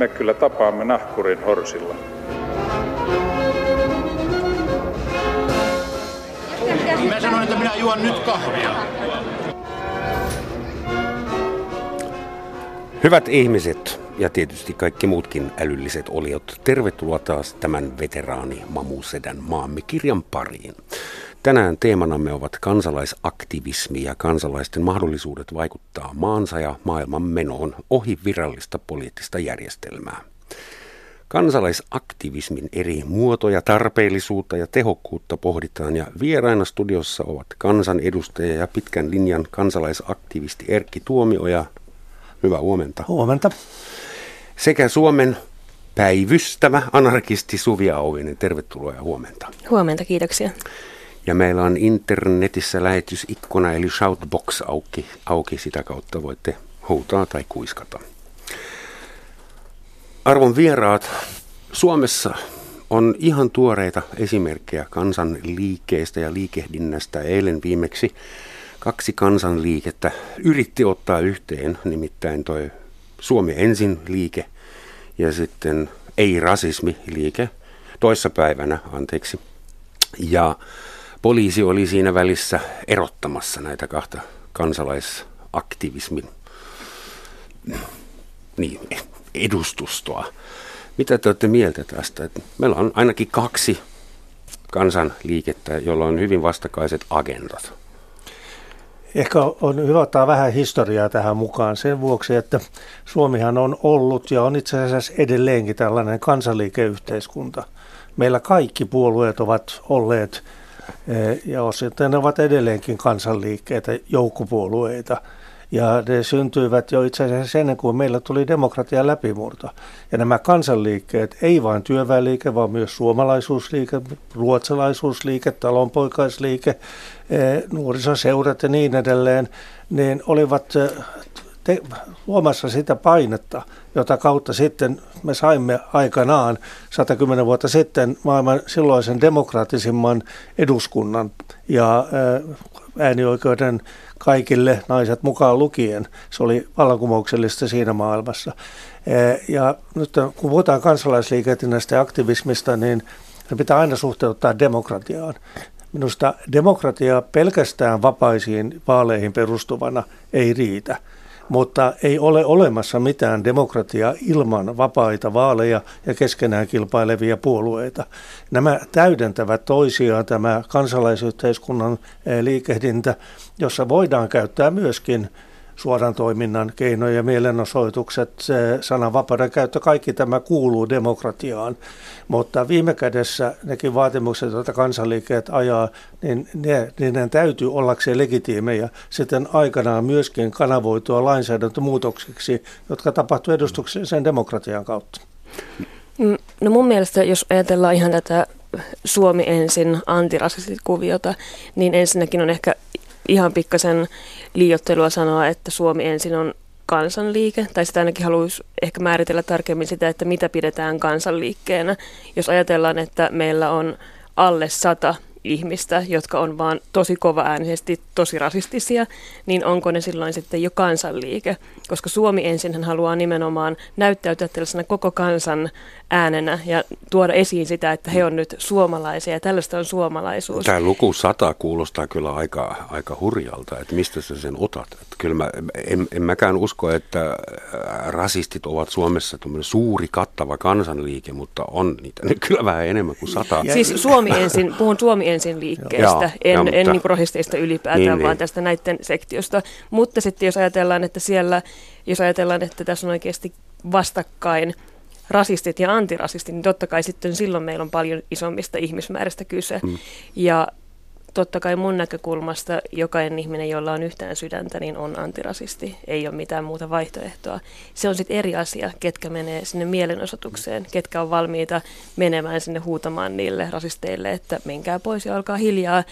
me kyllä tapaamme nahkurin horsilla. Mä sanoin, että minä juon nyt kahvia. Hyvät ihmiset ja tietysti kaikki muutkin älylliset oliot, tervetuloa taas tämän veteraani Mamusedän maamme kirjan pariin. Tänään teemanamme ovat kansalaisaktivismi ja kansalaisten mahdollisuudet vaikuttaa maansa ja maailman menoon ohi virallista poliittista järjestelmää. Kansalaisaktivismin eri muotoja, tarpeellisuutta ja tehokkuutta pohditaan ja vieraina studiossa ovat kansanedustaja ja pitkän linjan kansalaisaktivisti Erkki Tuomioja. Hyvää huomenta. Huomenta. Sekä Suomen päivystävä anarkisti Suvi Auvinen. Tervetuloa ja huomenta. Huomenta, kiitoksia. Ja meillä on internetissä lähetysikkuna eli shoutbox auki, auki. Sitä kautta voitte huutaa tai kuiskata. Arvon vieraat, Suomessa on ihan tuoreita esimerkkejä kansanliikkeestä ja liikehdinnästä. Eilen viimeksi kaksi kansanliikettä yritti ottaa yhteen, nimittäin toi Suomi ensin liike ja sitten ei-rasismi liike toissapäivänä, anteeksi. Ja poliisi oli siinä välissä erottamassa näitä kahta kansalaisaktivismin niin, edustustoa. Mitä te olette mieltä tästä? Että meillä on ainakin kaksi kansanliikettä, jolla on hyvin vastakaiset agendat. Ehkä on hyvä ottaa vähän historiaa tähän mukaan sen vuoksi, että Suomihan on ollut ja on itse asiassa edelleenkin tällainen kansanliikeyhteiskunta. Meillä kaikki puolueet ovat olleet ja osittain ne ovat edelleenkin kansanliikkeitä, joukkopuolueita – ja ne syntyivät jo itse asiassa ennen kuin meillä tuli demokratia läpimurto. Ja nämä kansanliikkeet, ei vain työväenliike, vaan myös suomalaisuusliike, ruotsalaisuusliike, talonpoikaisliike, eh, nuorisoseurat ja niin edelleen, niin olivat eh, te, luomassa sitä painetta, jota kautta sitten me saimme aikanaan 110 vuotta sitten maailman silloisen demokraattisimman eduskunnan ja eh, äänioikeuden kaikille, naiset mukaan lukien. Se oli vallankumouksellista siinä maailmassa. E, ja nyt kun puhutaan kansalaisliiketinnästä ja aktivismista, niin se pitää aina suhteuttaa demokratiaan. Minusta demokratia pelkästään vapaisiin vaaleihin perustuvana ei riitä mutta ei ole olemassa mitään demokratiaa ilman vapaita vaaleja ja keskenään kilpailevia puolueita. Nämä täydentävät toisiaan tämä kansalaisyhteiskunnan eh, liikehdintä, jossa voidaan käyttää myöskin suoran toiminnan keinoja, mielenosoitukset, sananvapauden käyttö, kaikki tämä kuuluu demokratiaan. Mutta viime kädessä nekin vaatimukset, joita kansanliikkeet ajaa, niin ne, niiden täytyy ollakseen legitiimejä sitten aikanaan myöskin kanavoitua lainsäädäntömuutoksiksi, jotka tapahtuu edustuksellisen demokratian kautta. Mm, no mun mielestä, jos ajatellaan ihan tätä Suomi ensin antirasistikuviota, niin ensinnäkin on ehkä ihan pikkasen liiottelua sanoa, että Suomi ensin on kansanliike, tai sitä ainakin haluaisi ehkä määritellä tarkemmin sitä, että mitä pidetään kansanliikkeenä. Jos ajatellaan, että meillä on alle sata ihmistä, jotka on vaan tosi kova äänisesti tosi rasistisia, niin onko ne silloin sitten jo kansanliike? Koska Suomi ensin haluaa nimenomaan näyttäytyä tällaisena koko kansan äänenä ja tuoda esiin sitä, että he on nyt suomalaisia ja tällaista on suomalaisuus. Tämä luku 100 kuulostaa kyllä aika, aika hurjalta, että mistä sä sen otat. Että kyllä mä, en, en mäkään usko, että äh, rasistit ovat Suomessa suuri kattava kansanliike, mutta on niitä nyt kyllä vähän enemmän kuin sata. Siis Suomi ensin, puhun Suomi ensin liikkeestä, ja, en, ja, mutta, en niin rasisteista ylipäätään, niin, vaan niin. tästä näiden sektiosta. Mutta sitten jos ajatellaan, että siellä, jos ajatellaan, että tässä on oikeasti vastakkain rasistit ja antirasistit, niin totta kai sitten silloin meillä on paljon isommista ihmismääristä kyse. Mm. Ja totta kai mun näkökulmasta jokainen ihminen, jolla on yhtään sydäntä, niin on antirasisti. Ei ole mitään muuta vaihtoehtoa. Se on sitten eri asia, ketkä menee sinne mielenosoitukseen, ketkä on valmiita menemään sinne huutamaan niille rasisteille, että menkää pois ja olkaa hiljaa.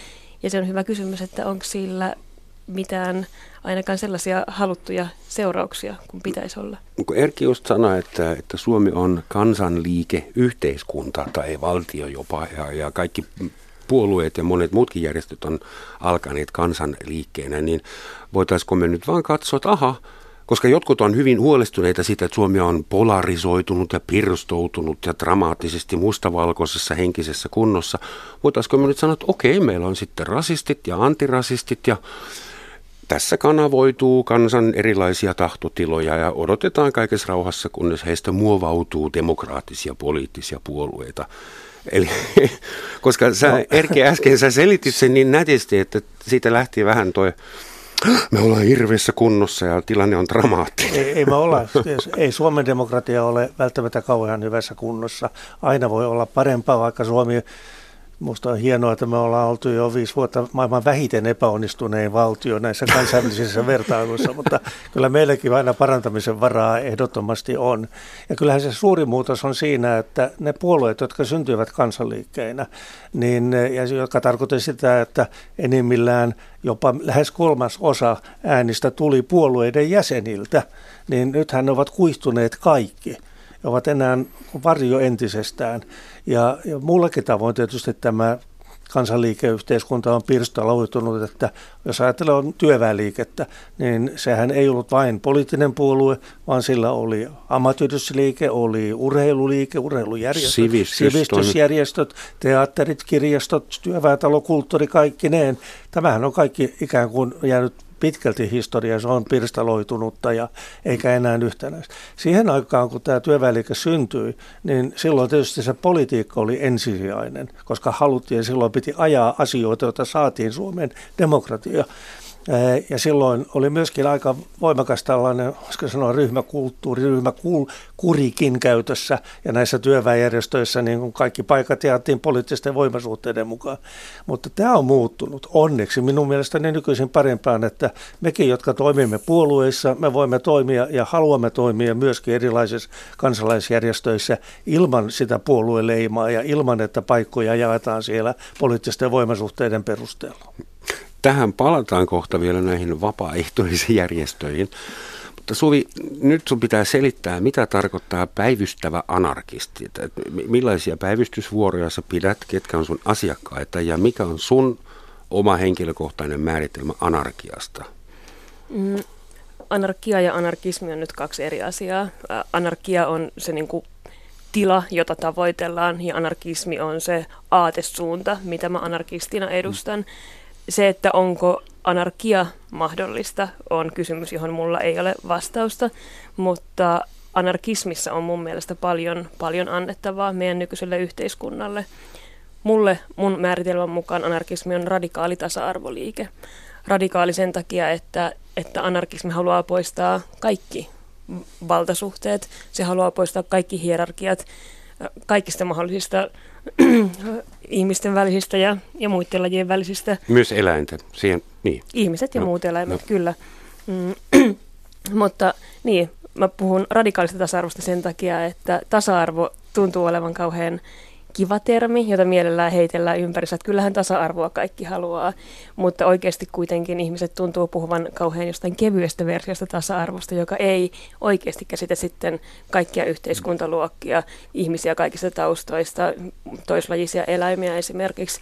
Ja se on hyvä kysymys, että onko sillä mitään ainakaan sellaisia haluttuja seurauksia kuin pitäisi olla. Kun Erkki just sanoi, että, että Suomi on kansanliike, yhteiskunta tai valtio jopa ja, ja kaikki puolueet ja monet muutkin järjestöt on alkaneet kansanliikkeenä, niin voitaisiko me nyt vaan katsoa, että aha, Koska jotkut on hyvin huolestuneita siitä, että Suomi on polarisoitunut ja pirstoutunut ja dramaattisesti mustavalkoisessa henkisessä kunnossa. Voitaisiko me nyt sanoa, että okei, meillä on sitten rasistit ja antirasistit ja tässä kanavoituu kansan erilaisia tahtotiloja ja odotetaan kaikessa rauhassa, kunnes heistä muovautuu demokraattisia poliittisia puolueita. Eli, koska sä, no. Erke, äsken sä selitit sen niin nätisti, että siitä lähti vähän toi me ollaan hirveässä kunnossa ja tilanne on dramaattinen. Ei, ei, me olla, ei Suomen demokratia ole välttämättä kauhean hyvässä kunnossa. Aina voi olla parempaa, vaikka Suomi Minusta on hienoa, että me ollaan oltu jo viisi vuotta maailman vähiten epäonnistunein valtio näissä kansainvälisissä vertailuissa, mutta kyllä meilläkin aina parantamisen varaa ehdottomasti on. Ja kyllähän se suuri muutos on siinä, että ne puolueet, jotka syntyivät kansanliikkeinä, niin, ja jotka tarkoitti sitä, että enimmillään jopa lähes kolmas osa äänistä tuli puolueiden jäseniltä, niin nythän ne ovat kuihtuneet kaikki – ovat enää varjo entisestään. Ja, ja muullakin tavoin tietysti tämä kansanliikeyhteiskunta on pirstaloitunut, että jos ajatellaan työväenliikettä, niin sehän ei ollut vain poliittinen puolue, vaan sillä oli ammattiyhdistysliike, oli urheiluliike, urheilujärjestöt, Sivistys, sivistysjärjestöt, teatterit, kirjastot, työväentalo, kulttuuri, kaikki ne. Tämähän on kaikki ikään kuin jäänyt pitkälti historia, se on pirstaloitunutta ja eikä enää yhtenäistä. Siihen aikaan, kun tämä työväliike syntyi, niin silloin tietysti se politiikka oli ensisijainen, koska haluttiin silloin piti ajaa asioita, joita saatiin Suomen demokratia. Ja silloin oli myöskin aika voimakas tällainen, voisiko sanoa, ryhmäkulttuuri, ryhmäkurikin käytössä. Ja näissä työväenjärjestöissä niin kuin kaikki paikat jaettiin poliittisten voimasuhteiden mukaan. Mutta tämä on muuttunut onneksi minun mielestäni nykyisin parempaan, että mekin, jotka toimimme puolueissa, me voimme toimia ja haluamme toimia myöskin erilaisissa kansalaisjärjestöissä ilman sitä puolueleimaa ja ilman, että paikkoja jaetaan siellä poliittisten voimasuhteiden perusteella. Tähän palataan kohta vielä näihin vapaaehtoisiin järjestöihin. Mutta Suvi, nyt sun pitää selittää, mitä tarkoittaa päivystävä anarkisti. Että millaisia päivystysvuoroja sä pidät, ketkä on sun asiakkaita ja mikä on sun oma henkilökohtainen määritelmä anarkiasta? Mm, anarkia ja anarkismi on nyt kaksi eri asiaa. Anarkia on se niin kuin tila, jota tavoitellaan, ja anarkismi on se aatesuunta, mitä mä anarkistina edustan. Mm se, että onko anarkia mahdollista, on kysymys, johon mulla ei ole vastausta, mutta anarkismissa on mun mielestä paljon, paljon annettavaa meidän nykyiselle yhteiskunnalle. Mulle, mun määritelmän mukaan anarkismi on radikaali tasa-arvoliike. Radikaali sen takia, että, että anarkismi haluaa poistaa kaikki valtasuhteet, se haluaa poistaa kaikki hierarkiat kaikista mahdollisista ihmisten välisistä ja, ja muiden lajien välisistä. Myös eläinten, siihen, niin. Ihmiset ja no, muut eläimet, no. kyllä. Mm, mutta niin, mä puhun radikaalista tasa-arvosta sen takia, että tasa-arvo tuntuu olevan kauhean kiva termi, jota mielellään heitellään ympärissä, että kyllähän tasa-arvoa kaikki haluaa, mutta oikeasti kuitenkin ihmiset tuntuu puhuvan kauhean jostain kevyestä versiosta tasa-arvosta, joka ei oikeasti käsitä sitten kaikkia yhteiskuntaluokkia, ihmisiä kaikista taustoista, toislajisia eläimiä esimerkiksi.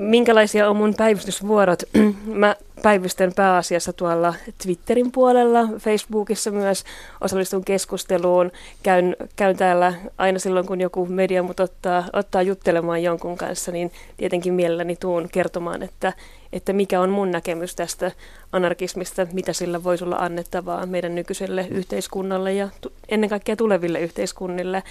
Minkälaisia on mun päivystysvuorot? Mä päivystän pääasiassa tuolla Twitterin puolella, Facebookissa myös osallistun keskusteluun. Käyn, käyn täällä aina silloin, kun joku media mut ottaa, ottaa juttelemaan jonkun kanssa, niin tietenkin mielelläni tuun kertomaan, että, että mikä on mun näkemys tästä anarkismista, mitä sillä voisi olla annettavaa meidän nykyiselle yhteiskunnalle ja ennen kaikkea tuleville yhteiskunnille.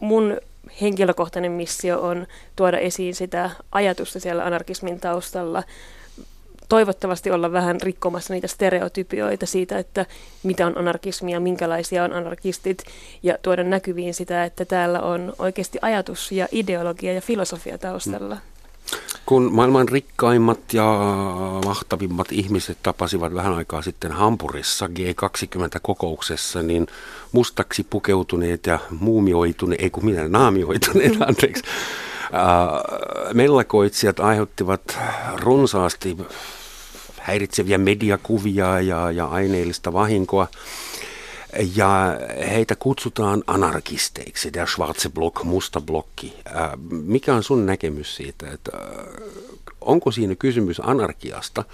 mun henkilökohtainen missio on tuoda esiin sitä ajatusta siellä anarkismin taustalla, toivottavasti olla vähän rikkomassa niitä stereotypioita siitä, että mitä on anarkismi ja minkälaisia on anarkistit, ja tuoda näkyviin sitä, että täällä on oikeasti ajatus ja ideologia ja filosofia taustalla. Mm. Kun maailman rikkaimmat ja mahtavimmat ihmiset tapasivat vähän aikaa sitten Hampurissa G20-kokouksessa, niin mustaksi pukeutuneet ja muumioituneet, ei kun minä, naamioituneet, anteeksi, mellakoitsijat aiheuttivat runsaasti häiritseviä mediakuvia ja, ja aineellista vahinkoa. Ja heitä kutsutaan anarkisteiksi, der schwarze Block, musta blokki. Äh, mikä on sun näkemys siitä, että äh, onko siinä kysymys anarkiasta,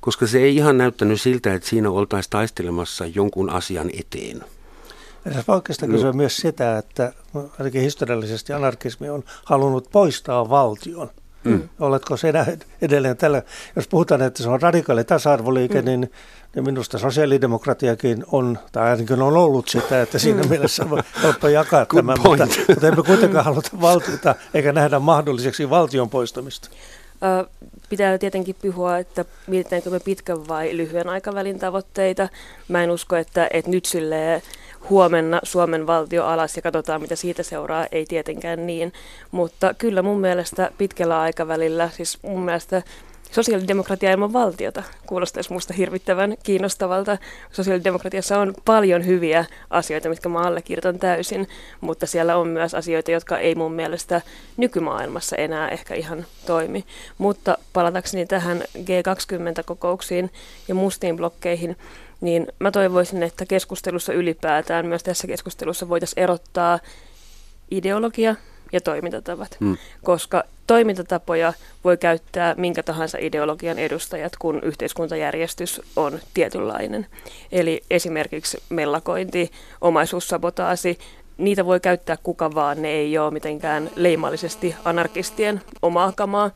koska se ei ihan näyttänyt siltä, että siinä oltaisiin taistelemassa jonkun asian eteen. Tässä voi oikeastaan no. kysyä myös sitä, että ainakin historiallisesti anarkismi on halunnut poistaa valtion. Mm. Oletko sinä edelleen tällä, jos puhutaan, että se on radikaali tasa-arvoliike, mm. niin, niin minusta sosiaalidemokratiakin on, tai ainakin on ollut sitä, että siinä mm. mielessä on helppo jakaa Good tämä, mutta, mutta emme kuitenkaan haluta valtiota eikä nähdä mahdolliseksi valtion poistamista. Pitää tietenkin puhua, että mietitäänkö me pitkän vai lyhyen aikavälin tavoitteita. Mä en usko, että, että nyt silleen huomenna Suomen valtio alas ja katsotaan, mitä siitä seuraa. Ei tietenkään niin, mutta kyllä mun mielestä pitkällä aikavälillä, siis mun mielestä sosiaalidemokratia ilman valtiota kuulostaisi minusta hirvittävän kiinnostavalta. Sosiaalidemokratiassa on paljon hyviä asioita, mitkä mä allekirjoitan täysin, mutta siellä on myös asioita, jotka ei mun mielestä nykymaailmassa enää ehkä ihan toimi. Mutta palatakseni tähän G20-kokouksiin ja mustiin blokkeihin, niin mä toivoisin, että keskustelussa ylipäätään, myös tässä keskustelussa voitaisiin erottaa ideologia ja toimintatavat, hmm. koska toimintatapoja voi käyttää minkä tahansa ideologian edustajat, kun yhteiskuntajärjestys on tietynlainen. Eli esimerkiksi mellakointi, omaisuussabotaasi, niitä voi käyttää kuka vaan, ne ei ole mitenkään leimallisesti anarkistien omaa kamaa.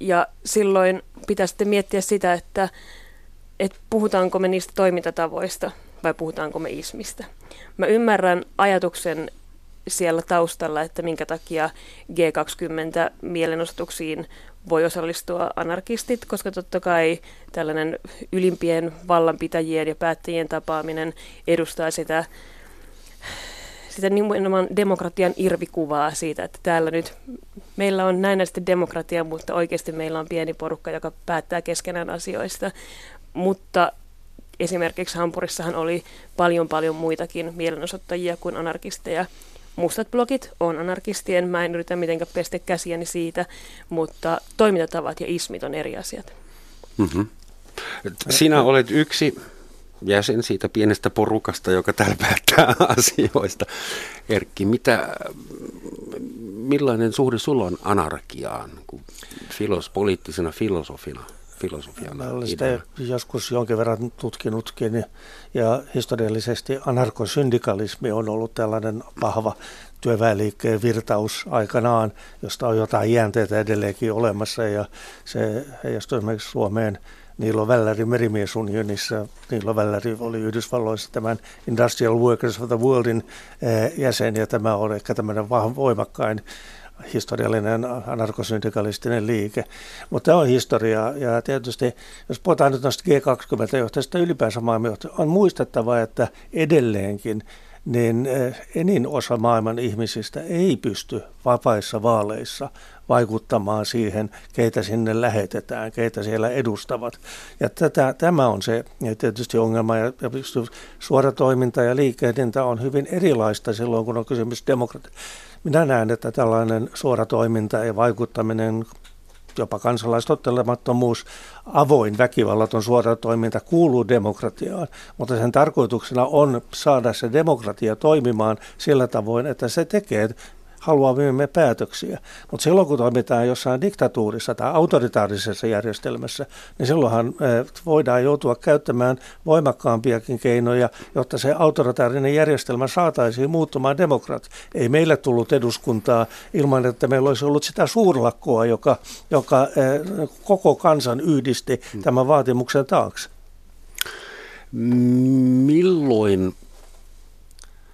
Ja silloin pitää sitten miettiä sitä, että, että puhutaanko me niistä toimintatavoista vai puhutaanko me ismistä. Mä ymmärrän ajatuksen siellä taustalla, että minkä takia G20-mielenosoituksiin voi osallistua anarkistit, koska totta kai tällainen ylimpien vallanpitäjien ja päättäjien tapaaminen edustaa sitä, sitä nimenomaan demokratian irvikuvaa siitä, että täällä nyt meillä on näennäisesti demokratia, mutta oikeasti meillä on pieni porukka, joka päättää keskenään asioista. Mutta esimerkiksi Hampurissahan oli paljon paljon muitakin mielenosoittajia kuin anarkisteja, mustat blogit on anarkistien, mä en yritä mitenkään pestä käsiäni siitä, mutta toimintatavat ja ismit on eri asiat. Mm-hmm. Sinä olet yksi jäsen siitä pienestä porukasta, joka täällä päättää asioista. Erkki, mitä, millainen suhde sulla on anarkiaan filos, poliittisena filosofina? Filosofiana. Mä olen sitä joskus jonkin verran tutkinutkin ja historiallisesti anarkosyndikalismi on ollut tällainen vahva työväenliikkeen virtaus aikanaan, josta on jotain jäänteitä edelleenkin olemassa ja se heijastuu esimerkiksi Suomeen Niilo Välläri merimiesunionissa. Niilo Välläri oli Yhdysvalloissa tämän Industrial Workers of the Worldin eh, jäsen ja tämä on ehkä tämmöinen voimakkain historiallinen anarkosyndikalistinen liike. Mutta tämä on historiaa ja tietysti, jos puhutaan nyt noista G20-johtajista ylipäänsä maailmanjohtajista, on muistettava, että edelleenkin niin eh, enin osa maailman ihmisistä ei pysty vapaissa vaaleissa vaikuttamaan siihen, keitä sinne lähetetään, keitä siellä edustavat. Ja tätä, tämä on se ja tietysti ongelma, ja, ja suora toiminta ja liikehdintä on hyvin erilaista silloin, kun on kysymys demokratiasta minä näen, että tällainen suora toiminta ja vaikuttaminen, jopa kansalaistottelemattomuus, avoin väkivallaton suora toiminta kuuluu demokratiaan, mutta sen tarkoituksena on saada se demokratia toimimaan sillä tavoin, että se tekee haluamme päätöksiä. Mutta silloin kun toimitaan jossain diktatuurissa tai autoritaarisessa järjestelmässä, niin silloinhan eh, voidaan joutua käyttämään voimakkaampiakin keinoja, jotta se autoritaarinen järjestelmä saataisiin muuttumaan demokrat. Ei meille tullut eduskuntaa ilman, että meillä olisi ollut sitä suurlakkoa, joka, joka eh, koko kansan yhdisti tämän vaatimuksen taakse. Milloin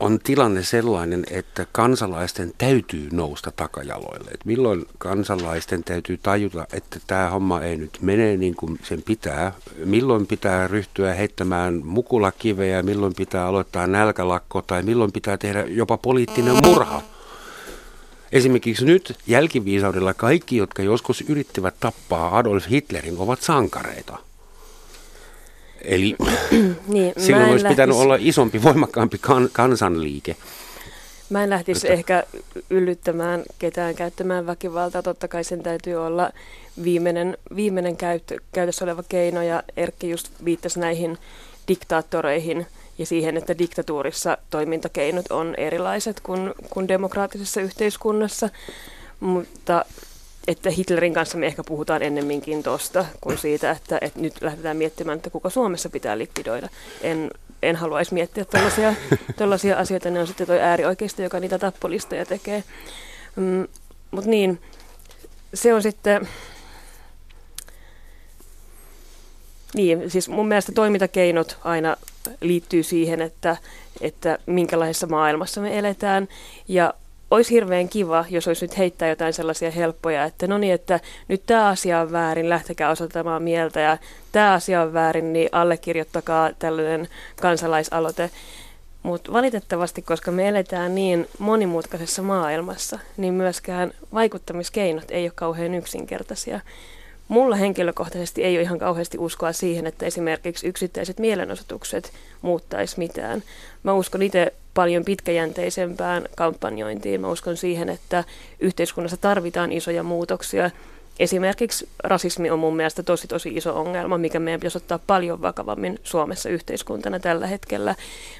on tilanne sellainen, että kansalaisten täytyy nousta takajaloille. Et milloin kansalaisten täytyy tajuta, että tämä homma ei nyt mene niin kuin sen pitää. Milloin pitää ryhtyä heittämään mukulakiveä, milloin pitää aloittaa nälkälakko tai milloin pitää tehdä jopa poliittinen murha. Esimerkiksi nyt jälkiviisaudella kaikki, jotka joskus yrittivät tappaa Adolf Hitlerin, ovat sankareita. Eli niin, silloin olisi lähtis... pitänyt olla isompi, voimakkaampi kan, kansanliike. Mä en lähtisi Että... ehkä yllyttämään ketään käyttämään väkivaltaa. Totta kai sen täytyy olla viimeinen, viimeinen käyttö, käytössä oleva keino. Ja Erkki just viittasi näihin diktaattoreihin ja siihen, että diktatuurissa toimintakeinot on erilaiset kuin, kuin demokraattisessa yhteiskunnassa. Mutta että Hitlerin kanssa me ehkä puhutaan ennemminkin tuosta kuin siitä, että, että nyt lähdetään miettimään, että kuka Suomessa pitää likvidoida. En, en haluaisi miettiä tällaisia asioita, ne on sitten tuo äärioikeisto, joka niitä tappolistoja tekee. Mm, Mutta niin, se on sitten... Niin, siis mun mielestä toimintakeinot aina liittyy siihen, että, että minkälaisessa maailmassa me eletään. Ja olisi hirveän kiva, jos olisi nyt heittää jotain sellaisia helppoja, että no niin, että nyt tämä asia on väärin, lähtekää osoittamaan mieltä ja tämä asia on väärin, niin allekirjoittakaa tällainen kansalaisaloite. Mutta valitettavasti, koska me eletään niin monimutkaisessa maailmassa, niin myöskään vaikuttamiskeinot ei ole kauhean yksinkertaisia. Mulla henkilökohtaisesti ei ole ihan kauheasti uskoa siihen, että esimerkiksi yksittäiset mielenosoitukset muuttaisi mitään. Mä uskon itse paljon pitkäjänteisempään kampanjointiin. Mä uskon siihen, että yhteiskunnassa tarvitaan isoja muutoksia. Esimerkiksi rasismi on mun mielestä tosi tosi iso ongelma, mikä meidän pitäisi ottaa paljon vakavammin Suomessa yhteiskuntana tällä hetkellä.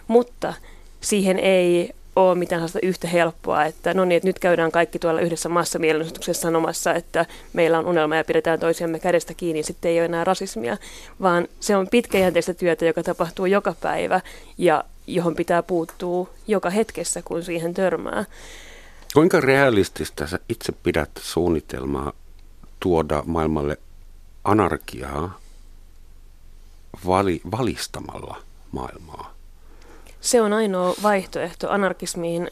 Mutta siihen ei ole mitään sellaista yhtä helppoa, että no niin, että nyt käydään kaikki tuolla yhdessä massamielenosoituksessa sanomassa, että meillä on unelma ja pidetään toisiamme kädestä kiinni, sitten ei ole enää rasismia, vaan se on pitkäjänteistä työtä, joka tapahtuu joka päivä ja johon pitää puuttua joka hetkessä, kun siihen törmää. Kuinka realistista sä itse pidät suunnitelmaa tuoda maailmalle anarkiaa vali, valistamalla maailmaa? Se on ainoa vaihtoehto. Anarkismiin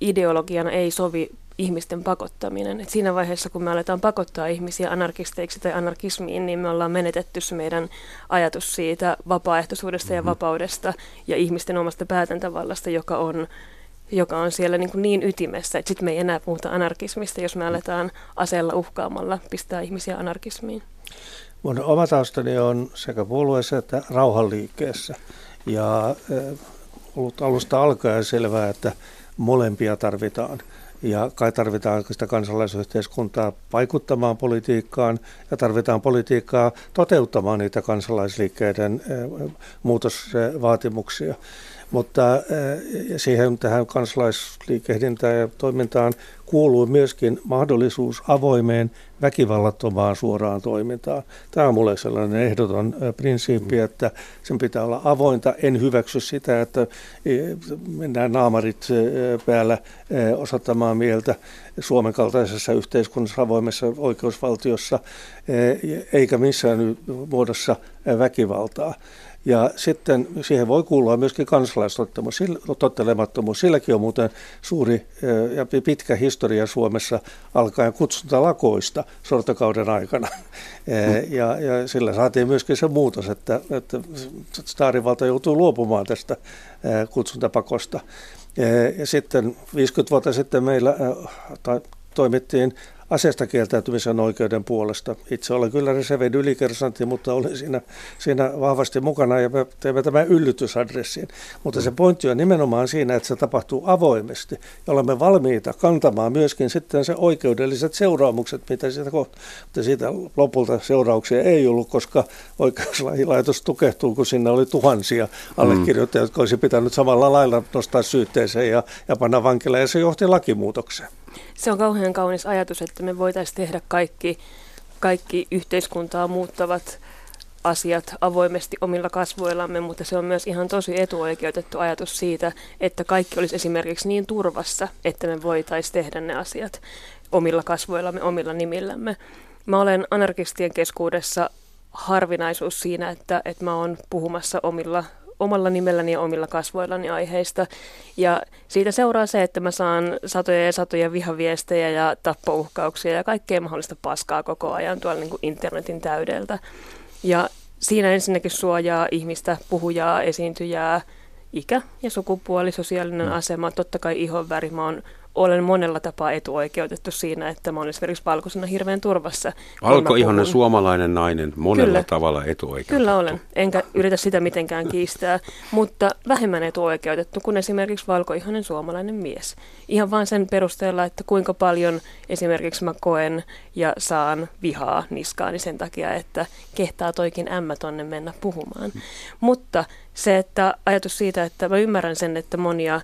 ideologiana ei sovi ihmisten pakottaminen. Et siinä vaiheessa, kun me aletaan pakottaa ihmisiä anarkisteiksi tai anarkismiin, niin me ollaan menetetty se meidän ajatus siitä vapaaehtoisuudesta ja vapaudesta ja ihmisten omasta päätäntävallasta, joka on, joka on siellä niin, kuin niin ytimessä, että sitten me ei enää puhuta anarkismista, jos me aletaan aseella uhkaamalla pistää ihmisiä anarkismiin. Mun oma taustani on sekä puolueessa että rauhanliikkeessä. Ja ollut alusta alkaen selvää, että molempia tarvitaan – ja kai tarvitaan sitä kansalaisyhteiskuntaa vaikuttamaan politiikkaan ja tarvitaan politiikkaa toteuttamaan niitä kansalaisliikkeiden eh, muutosvaatimuksia. Mutta eh, siihen tähän kansalaisliikehdintään ja toimintaan kuuluu myöskin mahdollisuus avoimeen väkivallattomaan suoraan toimintaan. Tämä on mulle sellainen ehdoton eh, prinsiippi, että sen pitää olla avointa. En hyväksy sitä, että eh, mennään naamarit päällä osoittamaan mieltä Suomen kaltaisessa yhteiskunnassa, avoimessa oikeusvaltiossa, eikä missään muodossa väkivaltaa. Ja sitten siihen voi kuulua myöskin kansalaistottelemattomuus. Silläkin on muuten suuri ja pitkä historia Suomessa alkaen kutsuntalakoista sortokauden aikana. Mm. Ja, ja sillä saatiin myöskin se muutos, että, että staarivalta joutuu luopumaan tästä kutsuntapakosta. Ja sitten 50 vuotta sitten meillä toimittiin aseesta kieltäytymisen oikeuden puolesta. Itse olen kyllä reservin ylikersantti, mutta olen siinä, siinä vahvasti mukana ja me teemme tämän yllytysadressin. Mutta se pointti on nimenomaan siinä, että se tapahtuu avoimesti ja olemme valmiita kantamaan myöskin sitten se oikeudelliset seuraamukset, mitä siitä kohta. Mutta siitä lopulta seurauksia ei ollut, koska oikeuslaitos tukehtuu, kun sinne oli tuhansia allekirjoittajia, jotka olisi pitänyt samalla lailla nostaa syytteeseen ja, ja panna vankilaan ja se johti lakimuutokseen. Se on kauhean kaunis ajatus, että me voitaisiin tehdä kaikki, kaikki yhteiskuntaa muuttavat asiat avoimesti omilla kasvoillamme, mutta se on myös ihan tosi etuoikeutettu ajatus siitä, että kaikki olisi esimerkiksi niin turvassa, että me voitaisiin tehdä ne asiat omilla kasvoillamme, omilla nimillämme. Mä olen anarkistien keskuudessa harvinaisuus siinä, että, että mä oon puhumassa omilla omalla nimelläni ja omilla kasvoillani aiheista. Ja siitä seuraa se, että mä saan satoja ja satoja vihaviestejä ja tappouhkauksia ja kaikkea mahdollista paskaa koko ajan tuolla niin kuin internetin täydeltä. Ja siinä ensinnäkin suojaa ihmistä, puhujaa, esiintyjää, ikä ja sukupuoli, sosiaalinen mm. asema, totta kai ihonväri. Mä oon olen monella tapaa etuoikeutettu siinä, että mä olen esimerkiksi valkoisena hirveän turvassa. Valkoihoinen suomalainen nainen, monella Kyllä. tavalla etuoikeutettu. Kyllä olen, enkä yritä sitä mitenkään kiistää, mutta vähemmän etuoikeutettu kuin esimerkiksi valkoihoinen suomalainen mies. Ihan vain sen perusteella, että kuinka paljon esimerkiksi mä koen ja saan vihaa niskaani sen takia, että kehtaa toikin ämmä tonne mennä puhumaan. Hmm. Mutta se, että ajatus siitä, että mä ymmärrän sen, että monia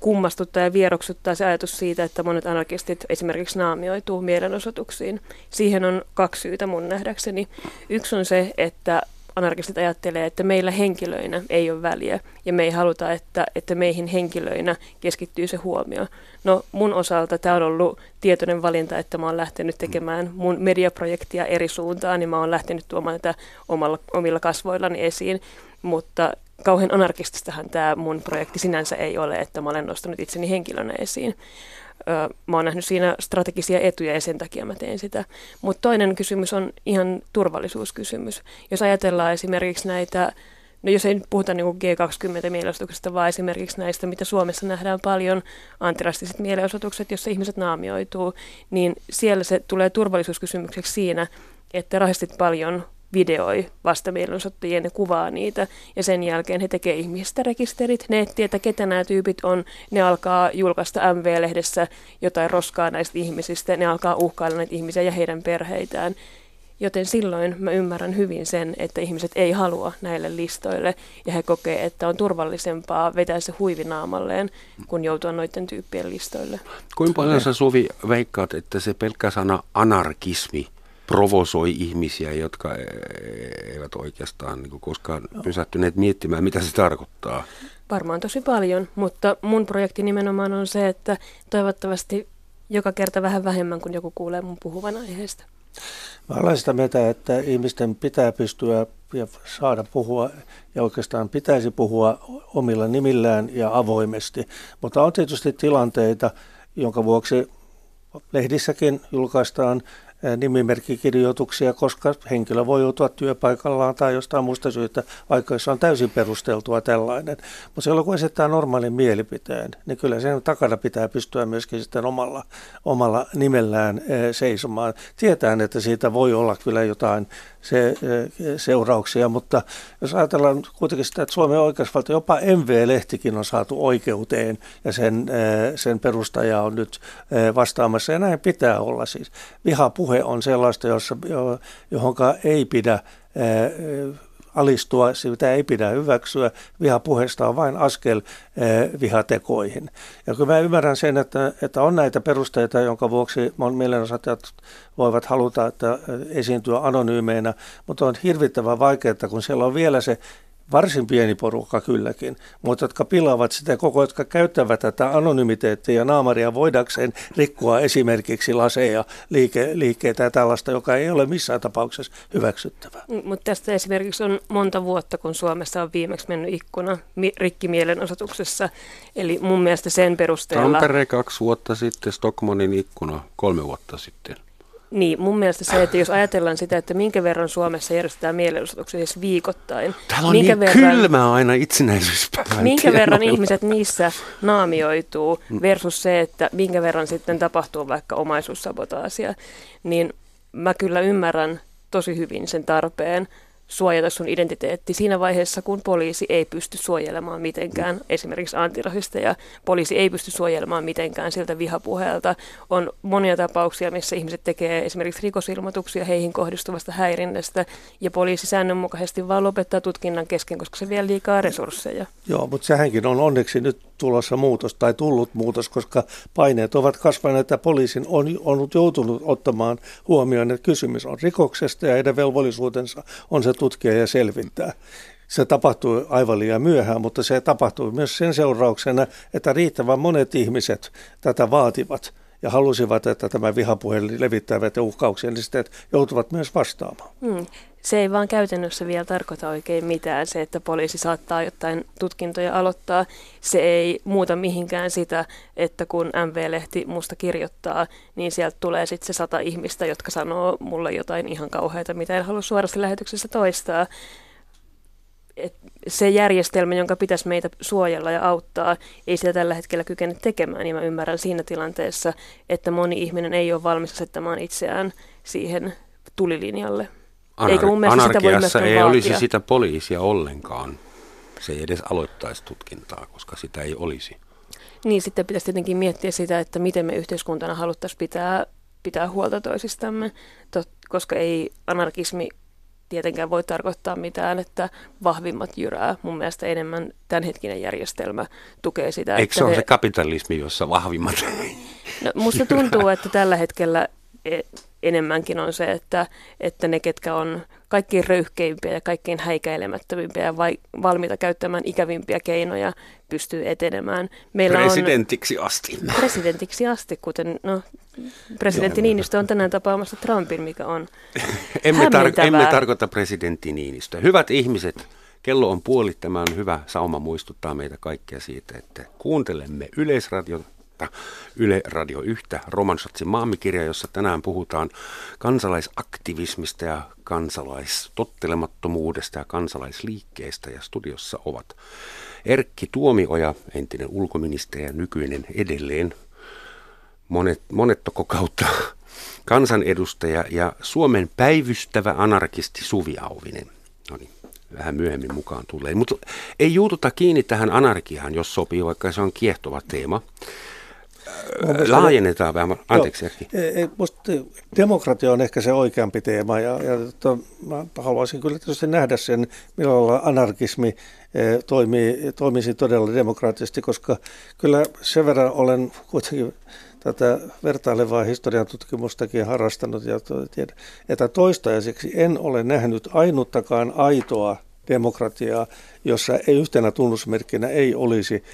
kummastuttaa ja vieroksuttaa se ajatus siitä, että monet anarkistit esimerkiksi naamioituu mielenosoituksiin. Siihen on kaksi syytä mun nähdäkseni. Yksi on se, että anarkistit ajattelee, että meillä henkilöinä ei ole väliä ja me ei haluta, että, että meihin henkilöinä keskittyy se huomio. No mun osalta tämä on ollut tietoinen valinta, että mä oon lähtenyt tekemään mun mediaprojektia eri suuntaan, niin mä oon lähtenyt tuomaan tätä omalla, omilla kasvoillani esiin, mutta kauhean anarkististahan tämä mun projekti sinänsä ei ole, että mä olen nostanut itseni henkilönä esiin. Mä oon nähnyt siinä strategisia etuja ja sen takia mä teen sitä. Mutta toinen kysymys on ihan turvallisuuskysymys. Jos ajatellaan esimerkiksi näitä No jos ei nyt puhuta niin G20-mielenosoituksesta, vaan esimerkiksi näistä, mitä Suomessa nähdään paljon, antirastiset mielenosoitukset, jossa ihmiset naamioituu, niin siellä se tulee turvallisuuskysymykseksi siinä, että rasistit paljon videoi vastamielenosoittajien ja kuvaa niitä. Ja sen jälkeen he tekee ihmistä rekisterit, ne etsii, että ketä nämä tyypit on. Ne alkaa julkaista MV-lehdessä jotain roskaa näistä ihmisistä. Ne alkaa uhkailla näitä ihmisiä ja heidän perheitään. Joten silloin mä ymmärrän hyvin sen, että ihmiset ei halua näille listoille ja he kokee, että on turvallisempaa vetää se huivinaamalleen, kun joutua noiden tyyppien listoille. Kuinka paljon sä Suvi veikkaat, että se pelkkä sana anarkismi – provosoi ihmisiä, jotka e- eivät oikeastaan niin koskaan pysähtyneet miettimään, mitä se tarkoittaa. Varmaan tosi paljon, mutta mun projekti nimenomaan on se, että toivottavasti joka kerta vähän vähemmän, kun joku kuulee mun puhuvan aiheesta. Mä olen sitä mieltä, että ihmisten pitää pystyä ja saada puhua ja oikeastaan pitäisi puhua omilla nimillään ja avoimesti. Mutta on tietysti tilanteita, jonka vuoksi lehdissäkin julkaistaan nimimerkkikirjoituksia, koska henkilö voi joutua työpaikallaan tai jostain muusta syystä, vaikka se on täysin perusteltua tällainen. Mutta silloin kun esittää normaalin mielipiteen, niin kyllä sen takana pitää pystyä myöskin sitten omalla, omalla nimellään seisomaan. Tietään, että siitä voi olla kyllä jotain se, seurauksia, mutta jos ajatellaan kuitenkin sitä, että Suomen oikeusvaltio, jopa MV-lehtikin on saatu oikeuteen ja sen, sen perustaja on nyt vastaamassa ja näin pitää olla siis. Vihapuhe on sellaista, jossa, johonka ei pidä alistua, sitä ei pidä hyväksyä. Vihapuheesta on vain askel vihatekoihin. Ja kun mä ymmärrän sen, että, että on näitä perusteita, jonka vuoksi mielenosoittajat voivat haluta että esiintyä anonyymeinä, mutta on hirvittävän vaikeaa, kun siellä on vielä se varsin pieni porukka kylläkin, mutta jotka pilaavat sitä koko, jotka käyttävät tätä anonymiteettia ja naamaria voidakseen rikkoa esimerkiksi laseja, liike, liikkeitä ja tällaista, joka ei ole missään tapauksessa hyväksyttävää. Mutta tästä esimerkiksi on monta vuotta, kun Suomessa on viimeksi mennyt ikkuna rikkimielenosoituksessa, eli mun mielestä sen perusteella... Tampere kaksi vuotta sitten, Stockmanin ikkuna kolme vuotta sitten. Niin, mun mielestä se, että jos ajatellaan sitä, että minkä verran Suomessa järjestetään mielenosoituksia siis viikoittain. Täällä on minkä niin verran, kylmä aina itsenäisyyspäivän Minkä tienoilla. verran ihmiset niissä naamioituu versus se, että minkä verran sitten tapahtuu vaikka omaisuussabotaasia, niin mä kyllä ymmärrän tosi hyvin sen tarpeen suojata sun identiteetti siinä vaiheessa, kun poliisi ei pysty suojelemaan mitenkään, esimerkiksi antirasisteja, poliisi ei pysty suojelemaan mitenkään siltä vihapuheelta. On monia tapauksia, missä ihmiset tekee esimerkiksi rikosilmoituksia heihin kohdistuvasta häirinnästä, ja poliisi säännönmukaisesti vaan lopettaa tutkinnan kesken, koska se vie liikaa resursseja. Joo, mutta sehänkin on onneksi nyt tulossa muutos tai tullut muutos, koska paineet ovat kasvaneet, että poliisin on, on joutunut ottamaan huomioon, että kysymys on rikoksesta ja heidän velvollisuutensa on se tutkia ja selvittää. Se tapahtui aivan liian myöhään, mutta se tapahtui myös sen seurauksena, että riittävän monet ihmiset tätä vaativat ja halusivat, että tämä vihapuhe levittävät ja uhkauksia, niin sitten joutuvat myös vastaamaan. Hmm. Se ei vaan käytännössä vielä tarkoita oikein mitään. Se, että poliisi saattaa jotain tutkintoja aloittaa, se ei muuta mihinkään sitä, että kun MV-lehti musta kirjoittaa, niin sieltä tulee sitten se sata ihmistä, jotka sanoo mulle jotain ihan kauheita, mitä en halua suorasti lähetyksessä toistaa. Et se järjestelmä, jonka pitäisi meitä suojella ja auttaa, ei sitä tällä hetkellä kykene tekemään. Ja mä ymmärrän siinä tilanteessa, että moni ihminen ei ole valmis asettamaan itseään siihen tulilinjalle. Anar- Eikä mun anarkiassa sitä voi ei vaatia. olisi sitä poliisia ollenkaan. Se ei edes aloittaisi tutkintaa, koska sitä ei olisi. Niin, sitten pitäisi tietenkin miettiä sitä, että miten me yhteiskuntana haluttaisiin pitää, pitää huolta toisistamme, tot, koska ei anarkismi tietenkään voi tarkoittaa mitään, että vahvimmat jyrää. Mun mielestä enemmän tämänhetkinen järjestelmä tukee sitä. Eikö se ole he... se kapitalismi, jossa vahvimmat? No, musta tuntuu, että tällä hetkellä enemmänkin on se, että, että ne, ketkä on kaikkein röyhkeimpiä ja kaikkein häikäilemättömimpiä ja vai, valmiita käyttämään ikävimpiä keinoja, pystyy etenemään. Meillä presidentiksi on, asti. Presidentiksi asti, kuten no, presidentti Niinistö on tänään tapaamassa Trumpin, mikä on emme, tar- emme tarkoita presidentti Niinistöä. Hyvät ihmiset, kello on puoli. Tämä on hyvä sauma muistuttaa meitä kaikkia siitä, että kuuntelemme Yleisradiota Yle Radio 1, Roman Schatzin maamikirja, jossa tänään puhutaan kansalaisaktivismista ja kansalaistottelemattomuudesta ja kansalaisliikkeestä. Ja studiossa ovat Erkki Tuomioja, entinen ulkoministeri ja nykyinen edelleen monet, monettoko kautta kansanedustaja ja Suomen päivystävä anarkisti Suvi Auvinen. No niin, vähän myöhemmin mukaan tulee. Mutta ei juututa kiinni tähän anarkiaan, jos sopii, vaikka se on kiehtova teema. Laajennetaan vähän. Anteeksi, Erkki. Demokratia on ehkä se oikeampi teema ja, ja to, mä haluaisin kyllä tietysti nähdä sen, millä anarkismi e, toimii, toimisi todella demokraattisesti, koska kyllä sen verran olen kuitenkin tätä vertailevaa historian tutkimustakin harrastanut ja tiedän, että toistaiseksi en ole nähnyt ainuttakaan aitoa demokratiaa, jossa ei yhtenä tunnusmerkkinä ei olisi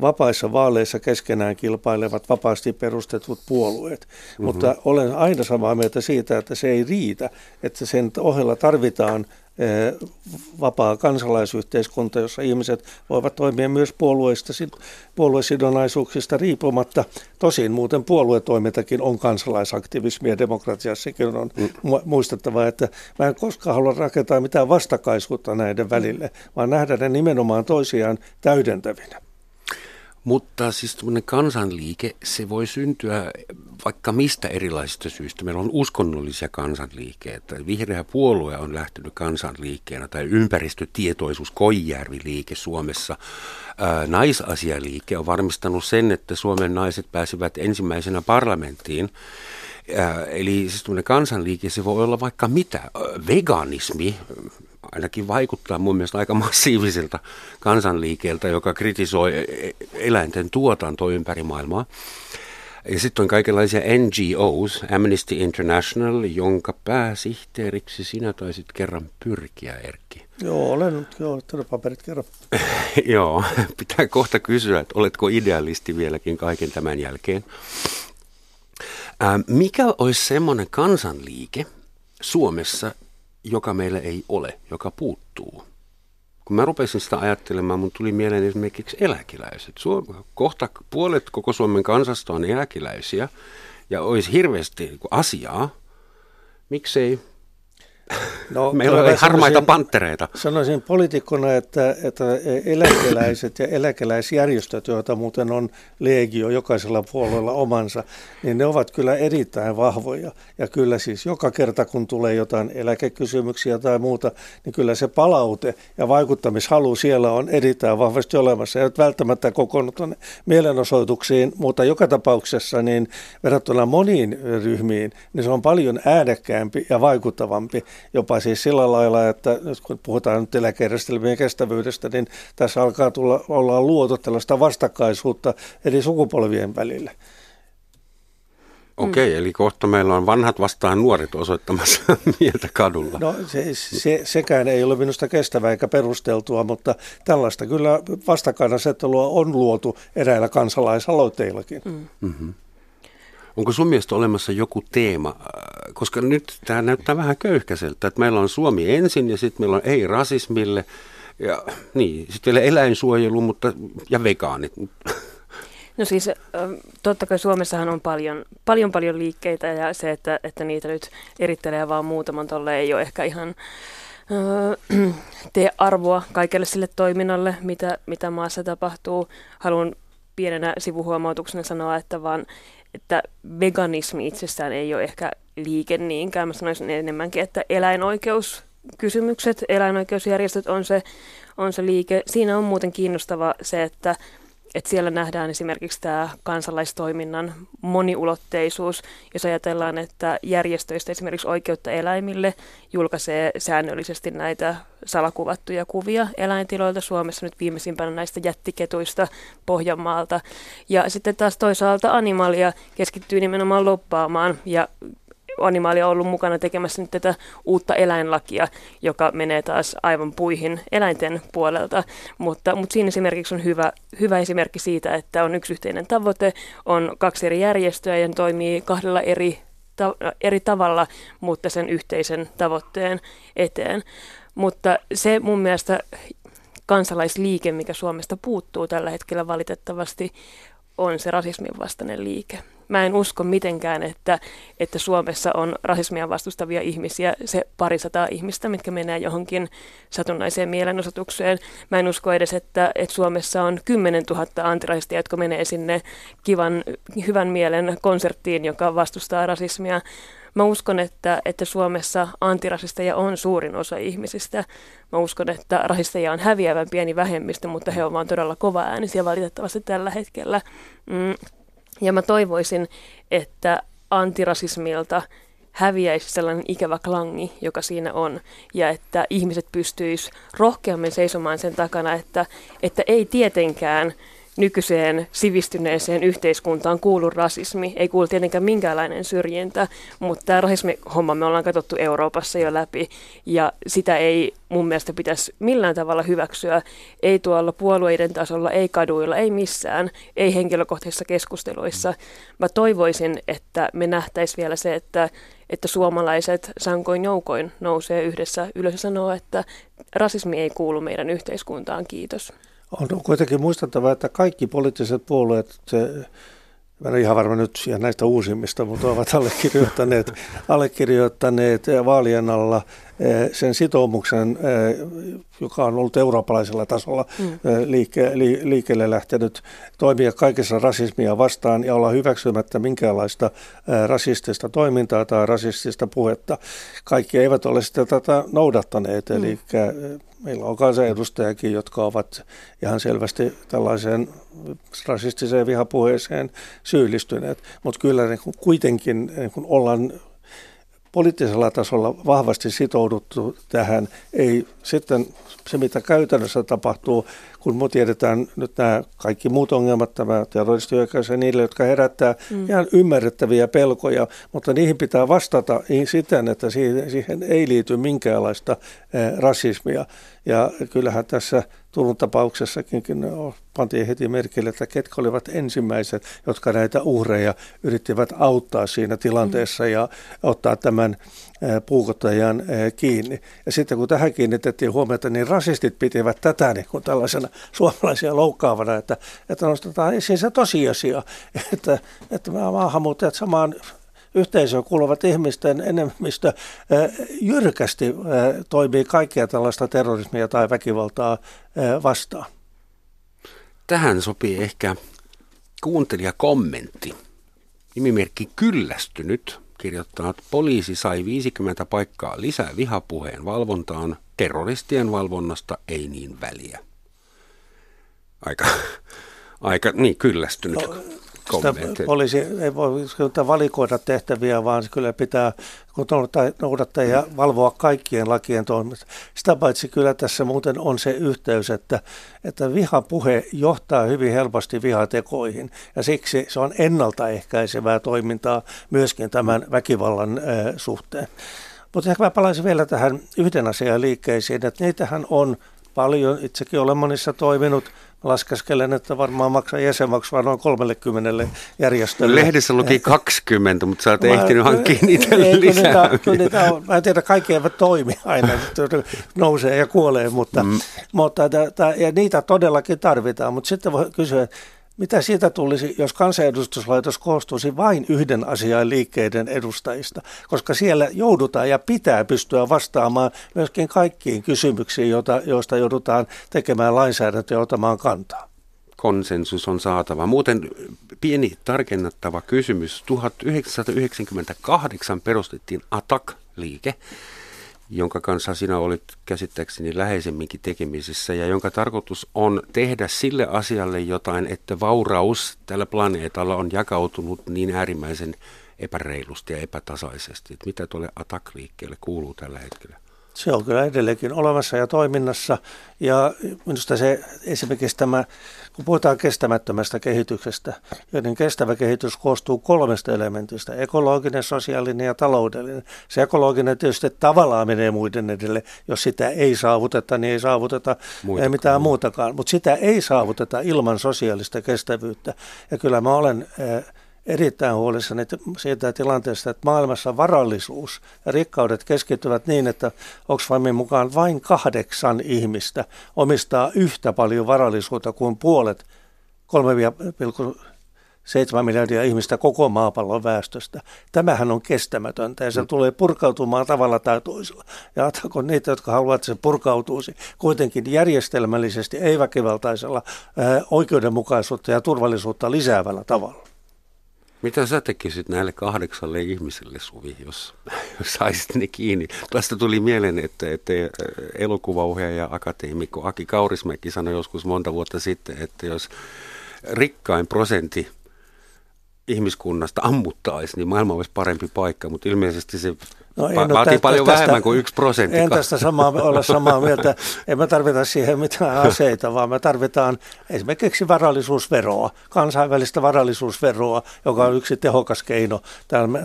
vapaissa vaaleissa keskenään kilpailevat vapaasti perustetut puolueet. Mm-hmm. Mutta olen aina samaa mieltä siitä, että se ei riitä, että sen ohella tarvitaan eh, vapaa kansalaisyhteiskunta, jossa ihmiset voivat toimia myös puolueista, puoluesidonnaisuuksista riippumatta. Tosin muuten puoluetoimintakin on kansalaisaktivismia demokratiassa. Sekin on mm. muistettava, että mä en koskaan halua rakentaa mitään vastakkaisuutta näiden välille, vaan nähdä ne nimenomaan toisiaan täydentävinä. Mutta siis tämmöinen kansanliike, se voi syntyä vaikka mistä erilaisista syistä. Meillä on uskonnollisia kansanliikkeitä. Vihreä puolue on lähtenyt kansanliikkeenä tai ympäristötietoisuus Koijärvi-liike Suomessa. Naisasialiike on varmistanut sen, että Suomen naiset pääsivät ensimmäisenä parlamenttiin. Ää, eli siis kansanliike, se voi olla vaikka mitä. Veganismi, ainakin vaikuttaa mun mielestä aika massiiviselta kansanliikeeltä, joka kritisoi e- e- eläinten tuotantoa ympäri maailmaa. Ja sitten on kaikenlaisia NGOs, Amnesty International, jonka pääsihteeriksi sinä taisit kerran pyrkiä, Erkki. Joo, olen joo, paperit kerran. joo, pitää kohta kysyä, että oletko idealisti vieläkin kaiken tämän jälkeen. Ää, mikä olisi semmoinen kansanliike Suomessa, joka meillä ei ole, joka puuttuu. Kun mä rupesin sitä ajattelemaan, mun tuli mieleen esimerkiksi eläkeläiset. Suom- kohta puolet koko Suomen kansasta on eläkeläisiä ja olisi hirveästi asiaa. Miksei No, Meillä oli harmaita panttereita. Sanoisin poliitikkona, että, että eläkeläiset ja eläkeläisjärjestöt, joita muuten on legio jokaisella puolella omansa, niin ne ovat kyllä erittäin vahvoja. Ja kyllä siis joka kerta, kun tulee jotain eläkekysymyksiä tai muuta, niin kyllä se palaute ja vaikuttamishalu siellä on erittäin vahvasti olemassa. Ei välttämättä kokoonnut mielenosoituksiin, mutta joka tapauksessa niin verrattuna moniin ryhmiin, niin se on paljon äänekkäämpi ja vaikuttavampi jopa siis sillä lailla, että nyt kun puhutaan nyt eläkejärjestelmien kestävyydestä, niin tässä alkaa tulla, olla luotu tällaista vastakkaisuutta eri sukupolvien välillä. Okei, okay, eli kohta meillä on vanhat vastaan nuoret osoittamassa mieltä kadulla. No se, se, sekään ei ole minusta kestävää eikä perusteltua, mutta tällaista kyllä vastakkainasettelua on luotu eräillä kansalaisaloitteillakin. Mm. Mm-hmm. Onko sun mielestä olemassa joku teema, äh, koska nyt tämä näyttää vähän köyhkäiseltä, että meillä on Suomi ensin ja sitten meillä on ei rasismille ja niin, sitten vielä eläinsuojelu mutta, ja vegaanit. No siis totta kai Suomessahan on paljon, paljon, paljon liikkeitä ja se, että, että niitä nyt erittelee vaan muutaman tolle ei ole ehkä ihan tee arvoa kaikelle sille toiminnalle, mitä, mitä maassa tapahtuu. Haluan pienenä sivuhuomautuksena sanoa, että vaan että veganismi itsessään ei ole ehkä liike niinkään. Mä sanoisin enemmänkin, että eläinoikeuskysymykset, eläinoikeusjärjestöt on se, on se liike. Siinä on muuten kiinnostava se, että että siellä nähdään esimerkiksi tämä kansalaistoiminnan moniulotteisuus. Jos ajatellaan, että järjestöistä esimerkiksi Oikeutta eläimille julkaisee säännöllisesti näitä salakuvattuja kuvia eläintiloilta Suomessa nyt viimeisimpänä näistä jättiketuista Pohjanmaalta. Ja sitten taas toisaalta Animalia keskittyy nimenomaan loppaamaan ja Animaali on ollut mukana tekemässä nyt tätä uutta eläinlakia, joka menee taas aivan puihin eläinten puolelta. Mutta, mutta siinä esimerkiksi on hyvä, hyvä esimerkki siitä, että on yksi yhteinen tavoite, on kaksi eri järjestöä ja toimii kahdella eri, ta, eri tavalla, mutta sen yhteisen tavoitteen eteen. Mutta se mun mielestä kansalaisliike, mikä Suomesta puuttuu tällä hetkellä valitettavasti, on se rasismin vastainen liike. Mä en usko mitenkään, että, että Suomessa on rasismia vastustavia ihmisiä, se parisataa ihmistä, mitkä menee johonkin satunnaiseen mielenosoitukseen. Mä en usko edes, että, että Suomessa on 10 000 antirasistia, jotka menee sinne kivan, hyvän mielen konserttiin, joka vastustaa rasismia. Mä uskon, että, että Suomessa antirasisteja on suurin osa ihmisistä. Mä uskon, että rasisteja on häviävän pieni vähemmistö, mutta he ovat vaan todella kova äänisiä valitettavasti tällä hetkellä. Mm. Ja mä toivoisin, että antirasismilta häviäisi sellainen ikävä klangi, joka siinä on, ja että ihmiset pystyisivät rohkeammin seisomaan sen takana, että, että ei tietenkään nykyiseen sivistyneeseen yhteiskuntaan kuulu rasismi. Ei kuulu tietenkään minkäänlainen syrjintä, mutta tämä rasismihomma me ollaan katsottu Euroopassa jo läpi ja sitä ei mun mielestä pitäisi millään tavalla hyväksyä. Ei tuolla puolueiden tasolla, ei kaduilla, ei missään, ei henkilökohtaisissa keskusteluissa. Mä toivoisin, että me nähtäisiin vielä se, että että suomalaiset sankoin joukoin nousee yhdessä ylös ja sanoo, että rasismi ei kuulu meidän yhteiskuntaan, kiitos. On kuitenkin muistettava, että kaikki poliittiset puolueet, se, mä en ole ihan varma nyt näistä uusimmista, mutta ovat allekirjoittaneet, allekirjoittaneet vaalien alla sen sitoumuksen, eh, joka on ollut eurooppalaisella tasolla mm. Eh, liike, li, liikkeelle lähtenyt toimia kaikessa rasismia vastaan ja olla hyväksymättä minkäänlaista rasistista toimintaa tai rasistista puhetta. Kaikki eivät ole sitä tätä noudattaneet, mm. eli meillä on kansanedustajakin, jotka ovat ihan selvästi tällaiseen rasistiseen vihapuheeseen syyllistyneet, mutta kyllä niin kuitenkin niin ollaan poliittisella tasolla vahvasti sitouduttu tähän. Ei sitten se, mitä käytännössä tapahtuu, kun me tiedetään nyt nämä kaikki muut ongelmat, tämä terroristihyökkäys ja niille, jotka herättää mm. ihan ymmärrettäviä pelkoja, mutta niihin pitää vastata siten, että siihen ei liity minkäänlaista rasismia. Ja kyllähän tässä Turun tapauksessakin pantiin heti merkille, että ketkä olivat ensimmäiset, jotka näitä uhreja yrittivät auttaa siinä tilanteessa ja ottaa tämän puukottajan kiinni. Ja sitten kun tähän kiinnitettiin huomiota, niin rasistit pitivät tätä niin kuin tällaisena suomalaisia loukkaavana, että, että nostetaan esiin se tosiasia, että, että maahanmuuttajat samaan yhteisöön kuuluvat ihmisten enemmistö jyrkästi toimii kaikkea tällaista terrorismia tai väkivaltaa vastaan. Tähän sopii ehkä kuuntelijakommentti. Nimimerkki Kyllästynyt kirjoittaa, että poliisi sai 50 paikkaa lisää vihapuheen valvontaan, terroristien valvonnasta ei niin väliä. Aika, aika niin kyllästynyt. No, poliisi ei voi valikoida tehtäviä, vaan kyllä pitää noudattaa ja valvoa kaikkien lakien toimista. Sitä paitsi kyllä tässä muuten on se yhteys, että, että vihapuhe johtaa hyvin helposti vihatekoihin ja siksi se on ennaltaehkäisevää toimintaa myöskin tämän väkivallan äh, suhteen. Mutta ehkä mä palaisin vielä tähän yhden asian liikkeisiin, että niitähän on paljon. Itsekin olen monissa toiminut laskeskelen, että varmaan maksaa jäsenmaksua noin 30 järjestölle. Lehdessä luki 20, mutta sä oot ehtinyt hankkia niitä ei, lisää. Niitä, niitä on, mä en tiedä, kaikki eivät toimi aina, nousee ja kuolee, mutta, mm. mutta ja niitä todellakin tarvitaan. Mutta sitten voi kysyä, mitä siitä tulisi, jos kansanedustuslaitos koostuisi vain yhden asian liikkeiden edustajista? Koska siellä joudutaan ja pitää pystyä vastaamaan myöskin kaikkiin kysymyksiin, joita, joista joudutaan tekemään lainsäädäntöä ja ottamaan kantaa. Konsensus on saatava. Muuten pieni tarkennattava kysymys. 1998 perustettiin ATAK-liike, jonka kanssa sinä olit käsittääkseni läheisemminkin tekemisissä ja jonka tarkoitus on tehdä sille asialle jotain, että vauraus tällä planeetalla on jakautunut niin äärimmäisen epäreilusti ja epätasaisesti. Että mitä tuolle Attack-liikkeelle kuuluu tällä hetkellä? Se on kyllä edelleenkin olemassa ja toiminnassa. Ja minusta se esimerkiksi tämä, kun puhutaan kestämättömästä kehityksestä, joiden kestävä kehitys koostuu kolmesta elementistä, ekologinen, sosiaalinen ja taloudellinen. Se ekologinen tietysti tavallaan menee muiden edelle. Jos sitä ei saavuteta, niin ei saavuteta Muitakaan. mitään muutakaan. Mutta sitä ei saavuteta ilman sosiaalista kestävyyttä. Ja kyllä mä olen... Äh, erittäin huolissani siitä tilanteesta, että maailmassa varallisuus ja rikkaudet keskittyvät niin, että Oxfamin mukaan vain kahdeksan ihmistä omistaa yhtä paljon varallisuutta kuin puolet 3,7 miljardia ihmistä koko maapallon väestöstä. Tämähän on kestämätöntä ja se mm. tulee purkautumaan tavalla tai toisella. Ja ajatteko niitä, jotka haluavat, että se purkautuisi kuitenkin järjestelmällisesti, ei väkivaltaisella, oikeudenmukaisuutta ja turvallisuutta lisäävällä tavalla. Mitä sä tekisit näille kahdeksalle ihmiselle, Suvi, jos, jos saisit ne kiinni? Tästä tuli mieleen, että, että elokuvauhjaaja ja akateemikko Aki Kaurismäki sanoi joskus monta vuotta sitten, että jos rikkain prosentti ihmiskunnasta ammuttaisi, niin maailma olisi parempi paikka, mutta ilmeisesti se No, en vaatii tästä, paljon tästä, vähemmän kuin yksi prosentti. En tästä samaa, olla samaa mieltä. En me tarvita siihen mitään aseita, vaan me tarvitaan esimerkiksi varallisuusveroa, kansainvälistä varallisuusveroa, joka on yksi tehokas keino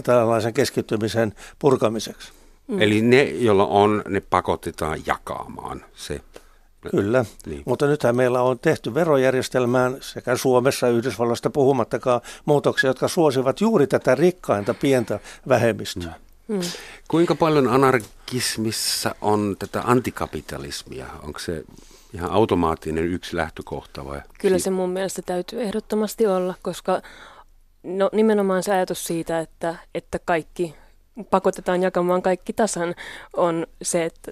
tällaisen keskittymisen purkamiseksi. Mm. Eli ne, joilla on, ne pakotetaan jakamaan se. Kyllä, niin. mutta nythän meillä on tehty verojärjestelmään sekä Suomessa Yhdysvalloista puhumattakaan muutoksia, jotka suosivat juuri tätä rikkainta pientä vähemmistöä. Mm. Mm. Kuinka paljon anarkismissa on tätä antikapitalismia? Onko se ihan automaattinen yksi lähtökohta vai? Kyllä se mun mielestä täytyy ehdottomasti olla, koska no, nimenomaan se ajatus siitä, että, että kaikki pakotetaan jakamaan kaikki tasan, on se, että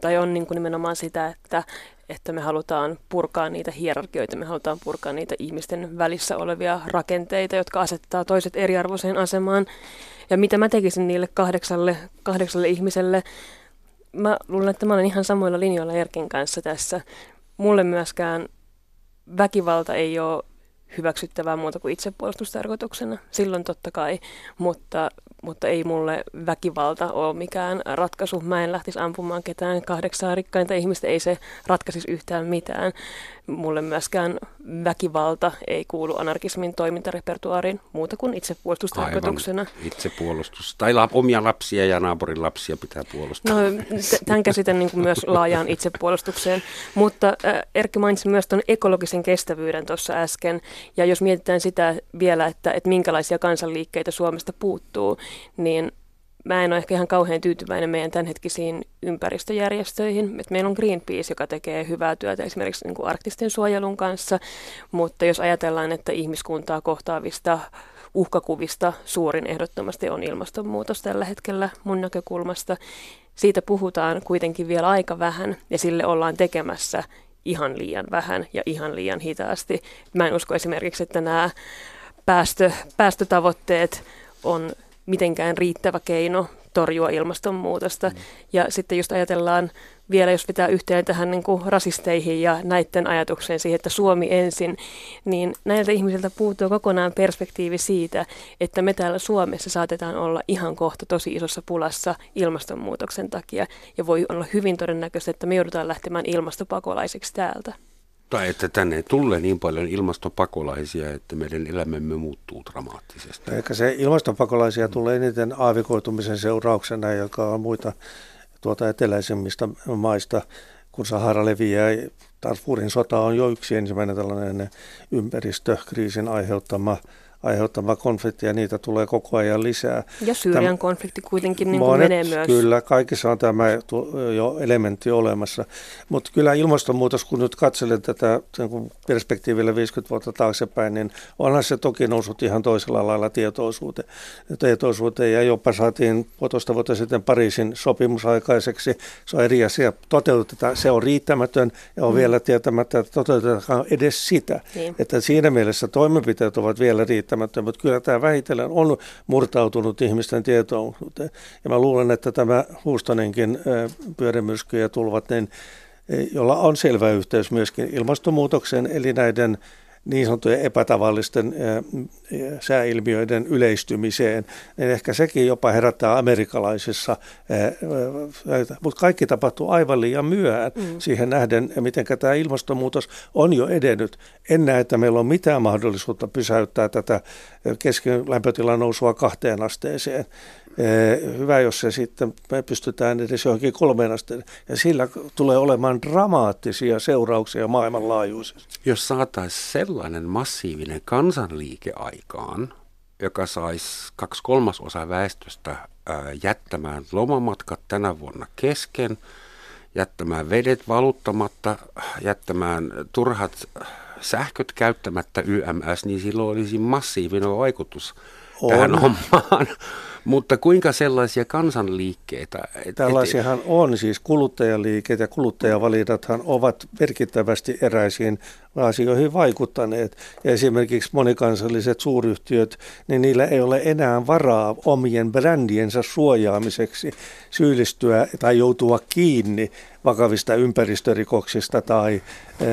tai on niin kuin nimenomaan sitä, että, että me halutaan purkaa niitä hierarkioita, me halutaan purkaa niitä ihmisten välissä olevia rakenteita, jotka asettaa toiset eriarvoiseen asemaan. Ja mitä mä tekisin niille kahdeksalle, kahdeksalle ihmiselle, mä luulen, että mä olen ihan samoilla linjoilla Erkin kanssa tässä. Mulle myöskään väkivalta ei ole hyväksyttävää muuta kuin itsepuolustustarkoituksena. Silloin totta kai, mutta, mutta ei mulle väkivalta ole mikään ratkaisu. Mä en lähtisi ampumaan ketään kahdeksaa rikkainta ihmistä, ei se ratkaisisi yhtään mitään. Mulle myöskään väkivalta ei kuulu anarkismin toimintarepertuaariin muuta kuin itsepuolustustarkoituksena. Aivan itsepuolustus. Tai la, omia lapsia ja naapurin lapsia pitää puolustaa. No, tämän käsitän niin kuin myös laajaan itsepuolustukseen. Mutta äh, Erkki mainitsi myös tuon ekologisen kestävyyden tuossa äsken. Ja jos mietitään sitä vielä, että, että minkälaisia kansanliikkeitä Suomesta puuttuu, niin mä en ole ehkä ihan kauhean tyytyväinen meidän tämänhetkisiin ympäristöjärjestöihin. Et meillä on Greenpeace, joka tekee hyvää työtä esimerkiksi niin kuin arktisten suojelun kanssa, mutta jos ajatellaan, että ihmiskuntaa kohtaavista uhkakuvista suurin ehdottomasti on ilmastonmuutos tällä hetkellä mun näkökulmasta. Siitä puhutaan kuitenkin vielä aika vähän ja sille ollaan tekemässä ihan liian vähän ja ihan liian hitaasti. Mä en usko esimerkiksi, että nämä päästö, päästötavoitteet on mitenkään riittävä keino torjua ilmastonmuutosta. Mm. Ja sitten just ajatellaan vielä, jos pitää yhteen tähän niin kuin rasisteihin ja näiden ajatukseen siihen, että Suomi ensin, niin näiltä ihmisiltä puuttuu kokonaan perspektiivi siitä, että me täällä Suomessa saatetaan olla ihan kohta tosi isossa pulassa ilmastonmuutoksen takia. Ja voi olla hyvin todennäköistä, että me joudutaan lähtemään ilmastopakolaisiksi täältä. Tai että tänne tulee niin paljon ilmastopakolaisia, että meidän elämämme muuttuu dramaattisesti. Ehkä se ilmastopakolaisia tulee eniten aavikoitumisen seurauksena, joka on muita tuota eteläisimmistä maista, kun Sahara leviää. Darfurin sota on jo yksi ensimmäinen tällainen ympäristökriisin aiheuttama aiheuttama konflikti ja niitä tulee koko ajan lisää. Ja Syyrian Täm, konflikti kuitenkin niin kuin menee myös. Kyllä, kaikissa on tämä jo elementti olemassa. Mutta kyllä ilmastonmuutos, kun nyt katselen tätä niin perspektiivillä 50 vuotta taaksepäin, niin onhan se toki noussut ihan toisella lailla tietoisuuteen. tietoisuuteen ja jopa saatiin puolitoista vuotta sitten Pariisin sopimus aikaiseksi. Se on eri asia. Toteutetaan, se on riittämätön ja on mm. vielä tietämättä, että toteutetaan edes sitä. Niin. Että siinä mielessä toimenpiteet ovat vielä riittämättä käsittämättä, mutta kyllä tämä vähitellen on murtautunut ihmisten tietoon. Ja mä luulen, että tämä Huustonenkin pyörimyrsky ja tulvat, niin, jolla on selvä yhteys myöskin ilmastonmuutokseen, eli näiden niin sanottujen epätavallisten sääilmiöiden yleistymiseen, niin ehkä sekin jopa herättää amerikkalaisissa, mutta kaikki tapahtuu aivan liian myöhään mm. siihen nähden, miten tämä ilmastonmuutos on jo edennyt. En näe, että meillä on mitään mahdollisuutta pysäyttää tätä kesken lämpötilan nousua kahteen asteeseen. Hyvä, jos se sitten me pystytään edes johonkin kolmeen asteen, ja sillä tulee olemaan dramaattisia seurauksia maailmanlaajuisesti. Jos saataisiin sellainen massiivinen kansanliike aikaan, joka saisi kaksi kolmasosaa väestöstä jättämään lomamatkat tänä vuonna kesken, jättämään vedet valuttamatta, jättämään turhat sähköt käyttämättä YMS, niin silloin olisi massiivinen vaikutus on. tähän hommaan. Mutta kuinka sellaisia kansanliikkeitä? Et, Tällaisiahan on, siis kuluttajaliikkeet ja kuluttajavalidathan ovat merkittävästi eräisiin asioihin vaikuttaneet. Ja esimerkiksi monikansalliset suuryhtiöt, niin niillä ei ole enää varaa omien brändiensä suojaamiseksi syyllistyä tai joutua kiinni vakavista ympäristörikoksista tai e,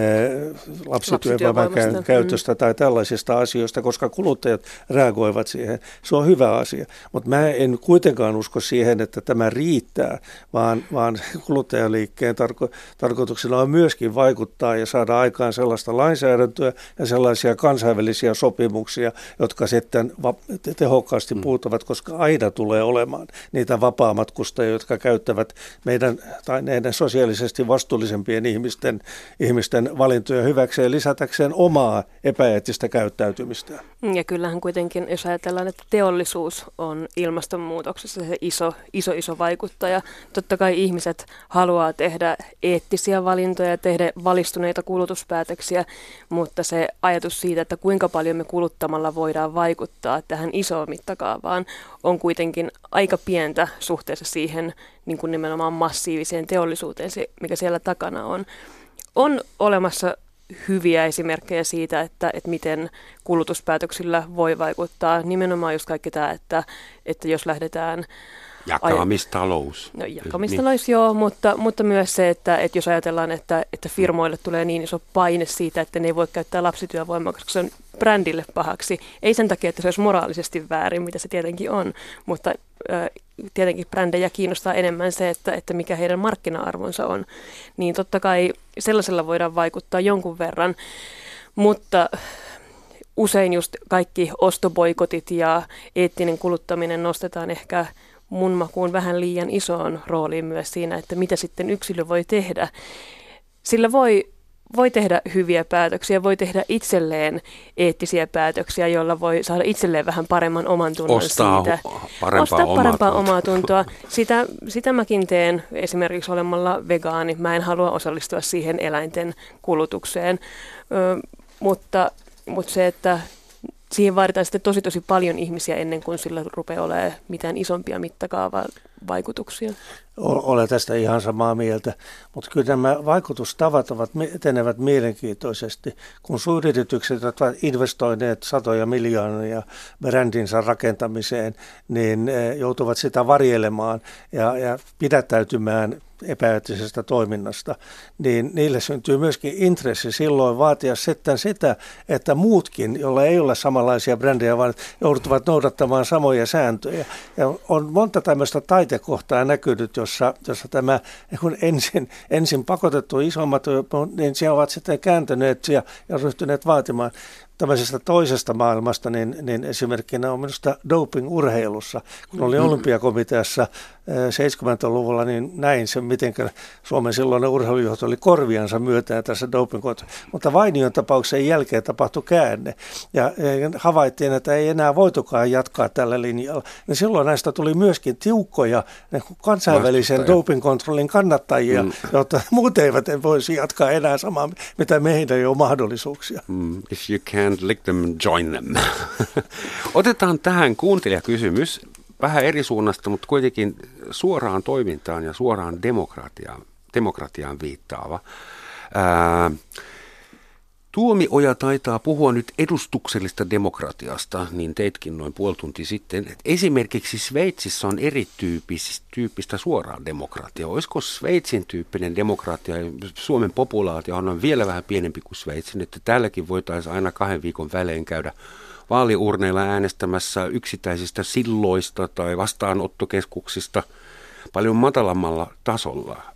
lapsityövoiman käytöstä tai tällaisista asioista, koska kuluttajat reagoivat siihen. Se on hyvä asia. Mutta mä en kuitenkaan usko siihen, että tämä riittää, vaan, vaan kuluttajaliikkeen tarko, tarkoituksena on myöskin vaikuttaa ja saada aikaan sellaista lainsäädäntöä ja sellaisia kansainvälisiä sopimuksia, jotka sitten va- tehokkaasti mm. puuttuvat, koska aina tulee olemaan niitä vapaamatkustajia, jotka käyttävät meidän tai näiden sosiaalisesti vastuullisempien ihmisten, ihmisten valintoja hyväkseen lisätäkseen omaa epäeettistä käyttäytymistä. Ja kyllähän kuitenkin, jos ajatellaan, että teollisuus on ilmastonmuutoksessa se iso, iso, iso vaikuttaja. Totta kai ihmiset haluaa tehdä eettisiä valintoja, tehdä valistuneita kulutuspäätöksiä, mutta se ajatus siitä, että kuinka paljon me kuluttamalla voidaan vaikuttaa tähän isoon mittakaavaan, on kuitenkin aika pientä suhteessa siihen niin kuin nimenomaan massiiviseen teollisuuteen, mikä siellä takana on. On olemassa hyviä esimerkkejä siitä, että, että miten kulutuspäätöksillä voi vaikuttaa. Nimenomaan just kaikki tämä, että, että jos lähdetään Jakamistalous. No, jakamistalous niin. joo, mutta, mutta myös se, että, että jos ajatellaan, että, että firmoille tulee niin iso paine siitä, että ne ei voi käyttää lapsityövoimaa, koska se on brändille pahaksi. Ei sen takia, että se olisi moraalisesti väärin, mitä se tietenkin on, mutta äh, tietenkin brändejä kiinnostaa enemmän se, että, että mikä heidän markkina-arvonsa on. Niin totta kai sellaisella voidaan vaikuttaa jonkun verran, mutta usein just kaikki ostoboikotit ja eettinen kuluttaminen nostetaan ehkä mun makuun vähän liian isoon rooliin myös siinä, että mitä sitten yksilö voi tehdä. Sillä voi, voi tehdä hyviä päätöksiä, voi tehdä itselleen eettisiä päätöksiä, joilla voi saada itselleen vähän paremman oman tunnon Ostaa siitä. Parempaa Ostaa parempaa omaa tuntoa. Sitä, sitä mäkin teen esimerkiksi olemalla vegaani. Mä en halua osallistua siihen eläinten kulutukseen, Ö, mutta, mutta se, että siihen vaaditaan sitten tosi tosi paljon ihmisiä ennen kuin sillä rupeaa olemaan mitään isompia mittakaavaa vaikutuksia. Olen tästä ihan samaa mieltä, mutta kyllä nämä vaikutustavat ovat, etenevät mielenkiintoisesti. Kun suuryritykset ovat investoineet satoja miljoonia brändinsä rakentamiseen, niin joutuvat sitä varjelemaan ja, ja pidättäytymään epäeettisestä toiminnasta, niin niille syntyy myöskin intressi silloin vaatia sitten sitä, että muutkin, joilla ei ole samanlaisia brändejä, vaan joutuvat noudattamaan samoja sääntöjä. Ja on monta tämmöistä taitekohtaa näkynyt, jossa, jossa tämä kun ensin, ensin pakotettu isommat, niin siellä ovat sitten kääntyneet ja, ja ryhtyneet vaatimaan tämmöisestä toisesta maailmasta, niin, niin esimerkkinä on minusta doping-urheilussa. Kun olin mm. olympiakomiteassa 70-luvulla, niin näin se, miten Suomen silloinen urheilujohto oli korviansa myötään tässä doping Mutta Vainion tapauksen jälkeen tapahtui käänne ja havaittiin, että ei enää voitukaan jatkaa tällä linjalla. Ja silloin näistä tuli myöskin tiukkoja kansainvälisen dopingkontrollin kannattajia, mm. jotta muut eivät voisi jatkaa enää samaa, mitä meidän ei ole mahdollisuuksia. Mm. If you can't lick them, join them. Otetaan tähän kuuntelijakysymys vähän eri suunnasta, mutta kuitenkin suoraan toimintaan ja suoraan demokratiaan, demokratiaan viittaava. Ää, Tuomioja taitaa puhua nyt edustuksellista demokratiasta, niin teitkin noin puoli tunti sitten. Esimerkiksi Sveitsissä on erityyppistä suoraa demokratiaa. Olisiko Sveitsin tyyppinen demokratia, Suomen populaatio on vielä vähän pienempi kuin Sveitsin, että täälläkin voitaisiin aina kahden viikon välein käydä vaaliurneilla äänestämässä yksittäisistä silloista tai vastaanottokeskuksista paljon matalammalla tasolla.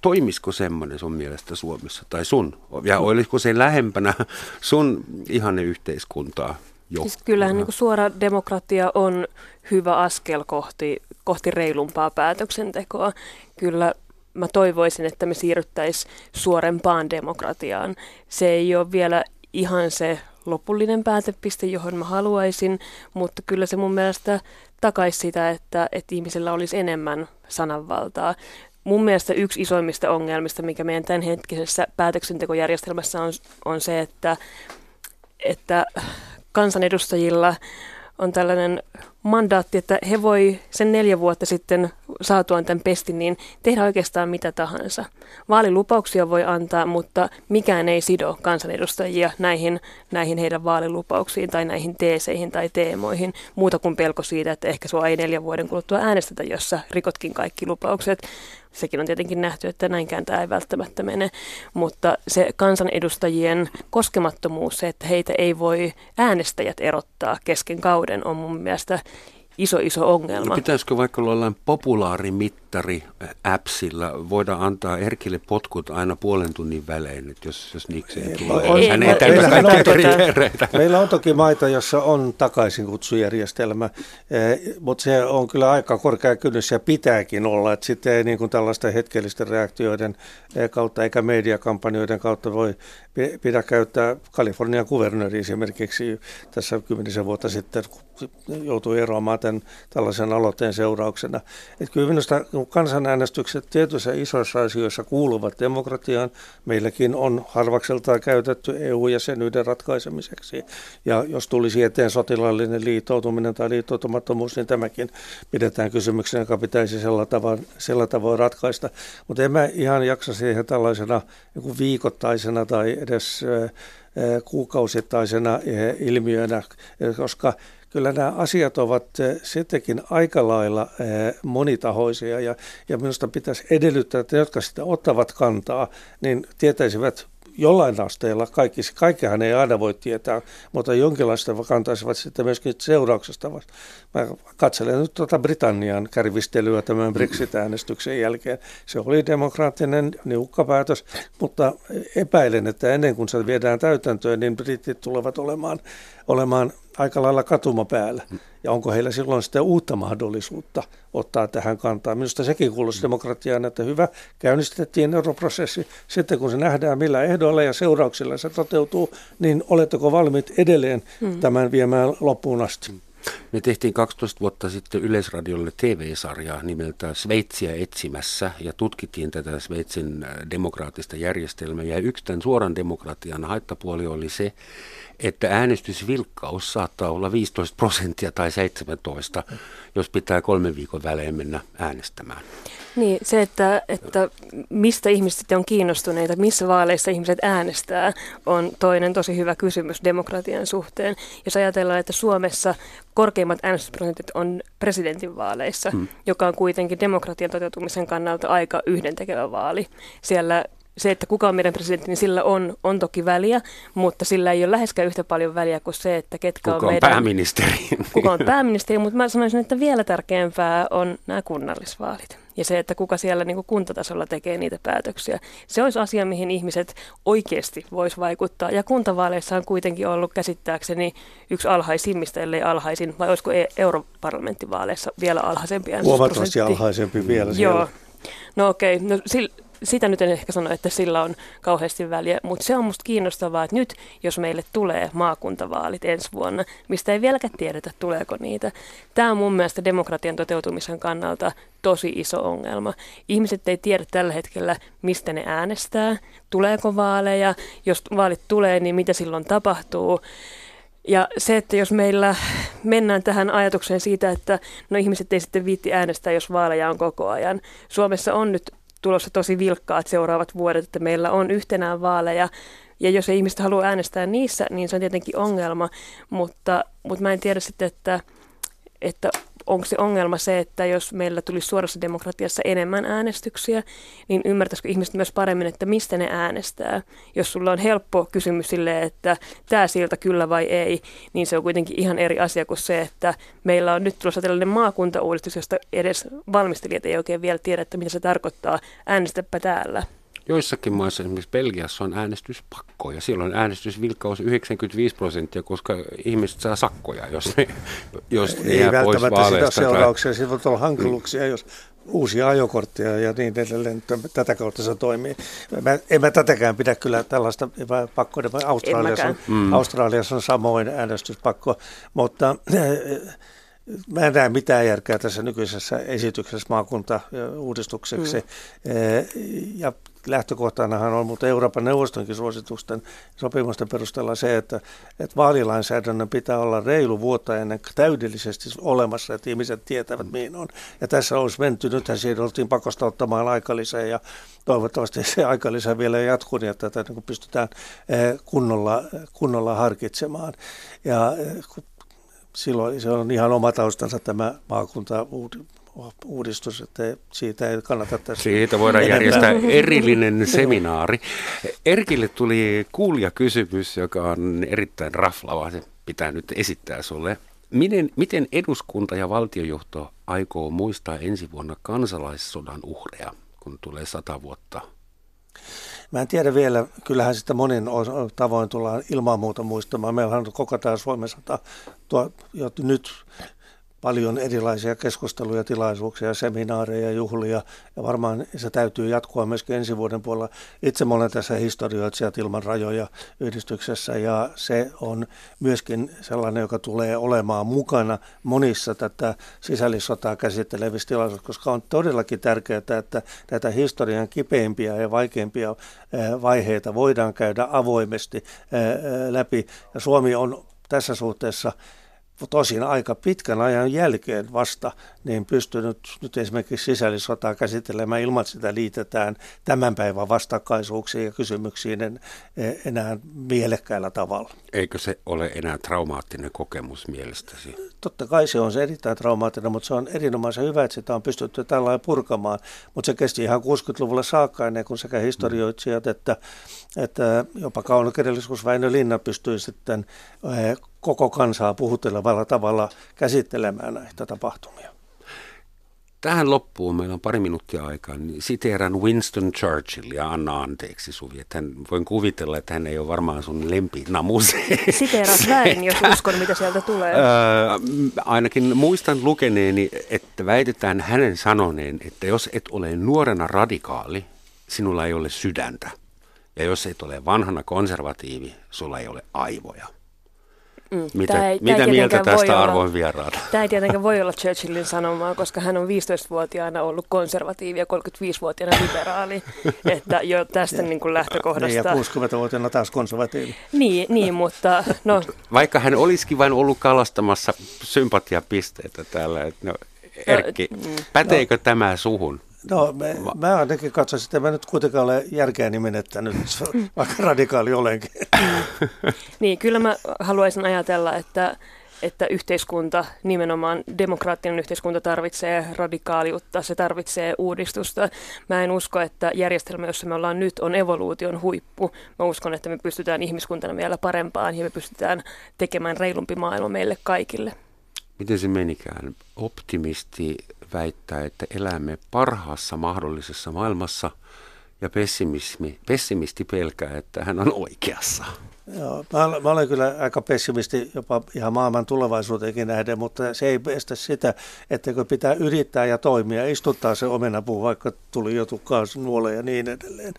Toimisiko semmoinen sun mielestä Suomessa tai sun? Ja olisiko se lähempänä sun ihanne yhteiskuntaa jo? Siis kyllähän niin suora demokratia on hyvä askel kohti, kohti reilumpaa päätöksentekoa. Kyllä mä toivoisin, että me siirryttäisiin suorempaan demokratiaan. Se ei ole vielä ihan se lopullinen päätepiste, johon mä haluaisin, mutta kyllä se mun mielestä takaisi sitä, että, että ihmisellä olisi enemmän sananvaltaa. Mun mielestä yksi isoimmista ongelmista, mikä meidän tämänhetkisessä päätöksentekojärjestelmässä on, on se, että, että kansanedustajilla on tällainen mandaatti, että he voi sen neljä vuotta sitten saatuaan tämän pestin, niin tehdä oikeastaan mitä tahansa. Vaalilupauksia voi antaa, mutta mikään ei sido kansanedustajia näihin, näihin heidän vaalilupauksiin tai näihin teeseihin tai teemoihin, muuta kuin pelko siitä, että ehkä sua ei neljän vuoden kuluttua äänestetä, jossa rikotkin kaikki lupaukset. Sekin on tietenkin nähty, että näinkään tämä ei välttämättä mene, mutta se kansanedustajien koskemattomuus, se, että heitä ei voi äänestäjät erottaa kesken kauden, on mun mielestä iso, iso ongelma. No pitäisikö vaikka olla populaarimittari appsilla voida antaa Erkille potkut aina puolen tunnin välein, että jos, jos niikseen tulee. On, hän ei täytä kaikkia Meillä on toki maita, jossa on takaisinkutsujärjestelmä, eh, mutta se on kyllä aika korkea kynnys ja pitääkin olla, että sitten ei niin kuin tällaista hetkellisten reaktioiden eh, kautta eikä mediakampanjoiden kautta voi pidä käyttää Kalifornian kuvernööri esimerkiksi tässä kymmenisen vuotta sitten joutui eroamaan tämän tällaisen aloitteen seurauksena. Että kyllä minusta kansanäänestykset tietyissä isoissa asioissa kuuluvat demokratiaan. Meilläkin on harvakseltaan käytetty EU-jäsenyyden ratkaisemiseksi. Ja jos tulisi eteen sotilaallinen liittoutuminen tai liittoutumattomuus, niin tämäkin pidetään kysymyksenä, joka pitäisi sillä tavoin, sillä tavoin ratkaista. Mutta en mä ihan jaksa siihen tällaisena niin viikoittaisena tai edes kuukausittaisena ilmiönä, koska kyllä nämä asiat ovat sittenkin aika lailla monitahoisia ja, ja minusta pitäisi edellyttää, että jotka sitä ottavat kantaa, niin tietäisivät jollain asteella, kaikki, kaikkihan ei aina voi tietää, mutta jonkinlaista kantaisivat sitten myöskin seurauksesta. Mä katselen nyt tuota Britannian kärvistelyä tämän Brexit-äänestyksen jälkeen. Se oli demokraattinen niukka päätös, mutta epäilen, että ennen kuin se viedään täytäntöön, niin britit tulevat olemaan, olemaan aika lailla katuma päällä. Ja onko heillä silloin sitten uutta mahdollisuutta ottaa tähän kantaa? Minusta sekin kuulostaa demokratiaan, että hyvä, käynnistettiin europrosessi. Sitten kun se nähdään, millä ehdoilla ja seurauksilla se toteutuu, niin oletteko valmiit edelleen hmm. tämän viemään loppuun asti? Me tehtiin 12 vuotta sitten Yleisradiolle TV-sarjaa nimeltä Sveitsiä etsimässä ja tutkittiin tätä Sveitsin demokraattista järjestelmää. Ja yksi tämän suoran demokratian haittapuoli oli se, että äänestysvilkkaus saattaa olla 15 prosenttia tai 17, jos pitää kolmen viikon välein mennä äänestämään. Niin, se, että, että mistä ihmiset on kiinnostuneita, missä vaaleissa ihmiset äänestää, on toinen tosi hyvä kysymys demokratian suhteen. Jos ajatellaan, että Suomessa korkeimmat äänestysprosentit on presidentinvaaleissa, hmm. joka on kuitenkin demokratian toteutumisen kannalta aika yhdentekevä vaali. Siellä se, että kuka on meidän presidentti, niin sillä on, on toki väliä, mutta sillä ei ole läheskään yhtä paljon väliä kuin se, että ketkä kuka on, meidän... pääministeri. Kuka on pääministeri, mutta mä sanoisin, että vielä tärkeämpää on nämä kunnallisvaalit. Ja se, että kuka siellä niin kuin kuntatasolla tekee niitä päätöksiä. Se olisi asia, mihin ihmiset oikeasti vois vaikuttaa. Ja kuntavaaleissa on kuitenkin ollut käsittääkseni yksi alhaisimmista, ellei alhaisin, vai olisiko e- europarlamenttivaaleissa vielä alhaisempi Huomattavasti alhaisempi vielä siellä. Joo. No okei, okay. no, sitä nyt en ehkä sano, että sillä on kauheasti väliä, mutta se on musta kiinnostavaa, että nyt jos meille tulee maakuntavaalit ensi vuonna, mistä ei vieläkään tiedetä, tuleeko niitä. Tämä on mun mielestä demokratian toteutumisen kannalta tosi iso ongelma. Ihmiset ei tiedä tällä hetkellä, mistä ne äänestää, tuleeko vaaleja, jos vaalit tulee, niin mitä silloin tapahtuu. Ja se, että jos meillä mennään tähän ajatukseen siitä, että no ihmiset ei sitten viitti äänestää, jos vaaleja on koko ajan. Suomessa on nyt tulossa tosi vilkkaat seuraavat vuodet, että meillä on yhtenään vaaleja. Ja jos ei ihmiset halua äänestää niissä, niin se on tietenkin ongelma, mutta, mutta mä en tiedä sitten, että, että onko se ongelma se, että jos meillä tulisi suorassa demokratiassa enemmän äänestyksiä, niin ymmärtäisikö ihmiset myös paremmin, että mistä ne äänestää. Jos sulla on helppo kysymys sille, että tämä siltä kyllä vai ei, niin se on kuitenkin ihan eri asia kuin se, että meillä on nyt tulossa tällainen maakuntauudistus, josta edes valmistelijat ei oikein vielä tiedä, että mitä se tarkoittaa. Äänestäpä täällä. Joissakin maissa, esimerkiksi Belgiassa on äänestyspakko ja silloin äänestysvilkkaus 95 prosenttia, koska ihmiset saa sakkoja, jos ne, jos ne Ei jää pois välttämättä sitä vaaleista. seurauksia, siinä voi olla hankaluuksia, jos uusia ajokortteja ja niin edelleen, tätä kautta se toimii. Mä, en mä tätäkään pidä kyllä tällaista pakkoa, Australiassa on, mm. Australiassa on samoin äänestyspakko, mutta äh, Mä en näe mitään järkeä tässä nykyisessä esityksessä maakuntauudistukseksi. Mm. Ja lähtökohtanahan on, mutta Euroopan neuvostonkin suositusten sopimusten perusteella se, että, että vaalilainsäädännön pitää olla reilu vuotta ennen täydellisesti olemassa, että ihmiset tietävät mm. mihin on. Ja tässä olisi menty, nythän siinä oltiin pakosta ottamaan aikalisää ja toivottavasti se aikalisä vielä jatkuu, niin että tätä niin pystytään kunnolla, kunnolla harkitsemaan. Ja silloin se on ihan oma taustansa tämä maakunta uudistus, että siitä ei kannata tässä Siitä voidaan enempää. järjestää erillinen seminaari. Erkille tuli kysymys, joka on erittäin raflava, se pitää nyt esittää sulle. Miten, miten eduskunta ja valtiojohto aikoo muistaa ensi vuonna kansalaissodan uhreja, kun tulee sata vuotta Mä en tiedä vielä, kyllähän sitä monin tavoin tullaan ilman muuta muistamaan. Meillä on koko tämä Suomen sata tuo, jo nyt paljon erilaisia keskusteluja, tilaisuuksia, seminaareja, juhlia ja varmaan se täytyy jatkua myöskin ensi vuoden puolella. Itse olen tässä historioitsijat ilman rajoja yhdistyksessä ja se on myöskin sellainen, joka tulee olemaan mukana monissa tätä sisällissotaa käsittelevissä tilaisuuksissa, koska on todellakin tärkeää, että näitä historian kipeimpiä ja vaikeimpia vaiheita voidaan käydä avoimesti läpi. Ja Suomi on tässä suhteessa tosin aika pitkän ajan jälkeen vasta niin pystynyt nyt esimerkiksi sisällissotaa käsittelemään ilman, että sitä liitetään tämän päivän vastakkaisuuksiin ja kysymyksiin en, e, enää mielekkäällä tavalla. Eikö se ole enää traumaattinen kokemus mielestäsi? Totta kai se on se erittäin traumaattinen, mutta se on erinomaisen hyvä, että sitä on pystytty tällä purkamaan. Mutta se kesti ihan 60-luvulle saakka ennen kuin sekä historioitsijat että, että jopa kaunokirjallisuus Väinö Linna pystyi sitten e, koko kansaa puhuttelevalla tavalla käsittelemään näitä tapahtumia. Tähän loppuun, meillä on pari minuuttia aikaa, niin siteeran Winston Churchill ja anna anteeksi Suvi. Että hän, voin kuvitella, että hän ei ole varmaan sun lempinamus. Siteerat väärin, jos uskon, mitä sieltä tulee. Öö, ainakin muistan lukeneeni, että väitetään hänen sanoneen, että jos et ole nuorena radikaali, sinulla ei ole sydäntä. Ja jos et ole vanhana konservatiivi, sulla ei ole aivoja. Mm, mitä ei, mitä mieltä tästä arvon vieraata? Tämä ei tietenkään voi olla Churchillin sanomaa, koska hän on 15-vuotiaana ollut konservatiivi ja 35-vuotiaana liberaali. että jo tästä niin kuin lähtökohdasta... Niin, ja 60-vuotiaana taas konservatiivi. Niin, niin mutta... No. Vaikka hän olisikin vain ollut kalastamassa sympatiapisteitä täällä. Että no, Erkki, no, mm. päteekö no. tämä suhun? No, me, mä ainakin katsoisin, että mä nyt kuitenkaan ole järkeäni menettänyt, vaikka radikaali olenkin. niin, kyllä mä haluaisin ajatella, että, että yhteiskunta, nimenomaan demokraattinen yhteiskunta tarvitsee radikaaliutta, se tarvitsee uudistusta. Mä en usko, että järjestelmä, jossa me ollaan nyt, on evoluution huippu. Mä uskon, että me pystytään ihmiskuntana vielä parempaan ja me pystytään tekemään reilumpi maailma meille kaikille. Miten se menikään? Optimisti väittää, että elämme parhaassa mahdollisessa maailmassa ja pessimismi, pessimisti pelkää, että hän on oikeassa. Joo, mä, mä olen kyllä aika pessimisti jopa ihan maailman tulevaisuuteenkin nähden, mutta se ei estä sitä, että kun pitää yrittää ja toimia, istuttaa se omenapuu, vaikka tuli jo nuole ja niin edelleen.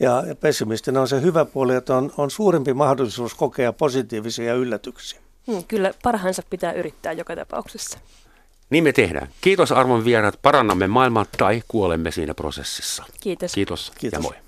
Ja, ja pessimistina on se hyvä puoli, että on, on suurempi mahdollisuus kokea positiivisia yllätyksiä. Hmm, kyllä parhaansa pitää yrittää joka tapauksessa. Niin me tehdään. Kiitos arvon vieraat. Parannamme maailmaa tai kuolemme siinä prosessissa. Kiitos. Kiitos, Kiitos. ja moi.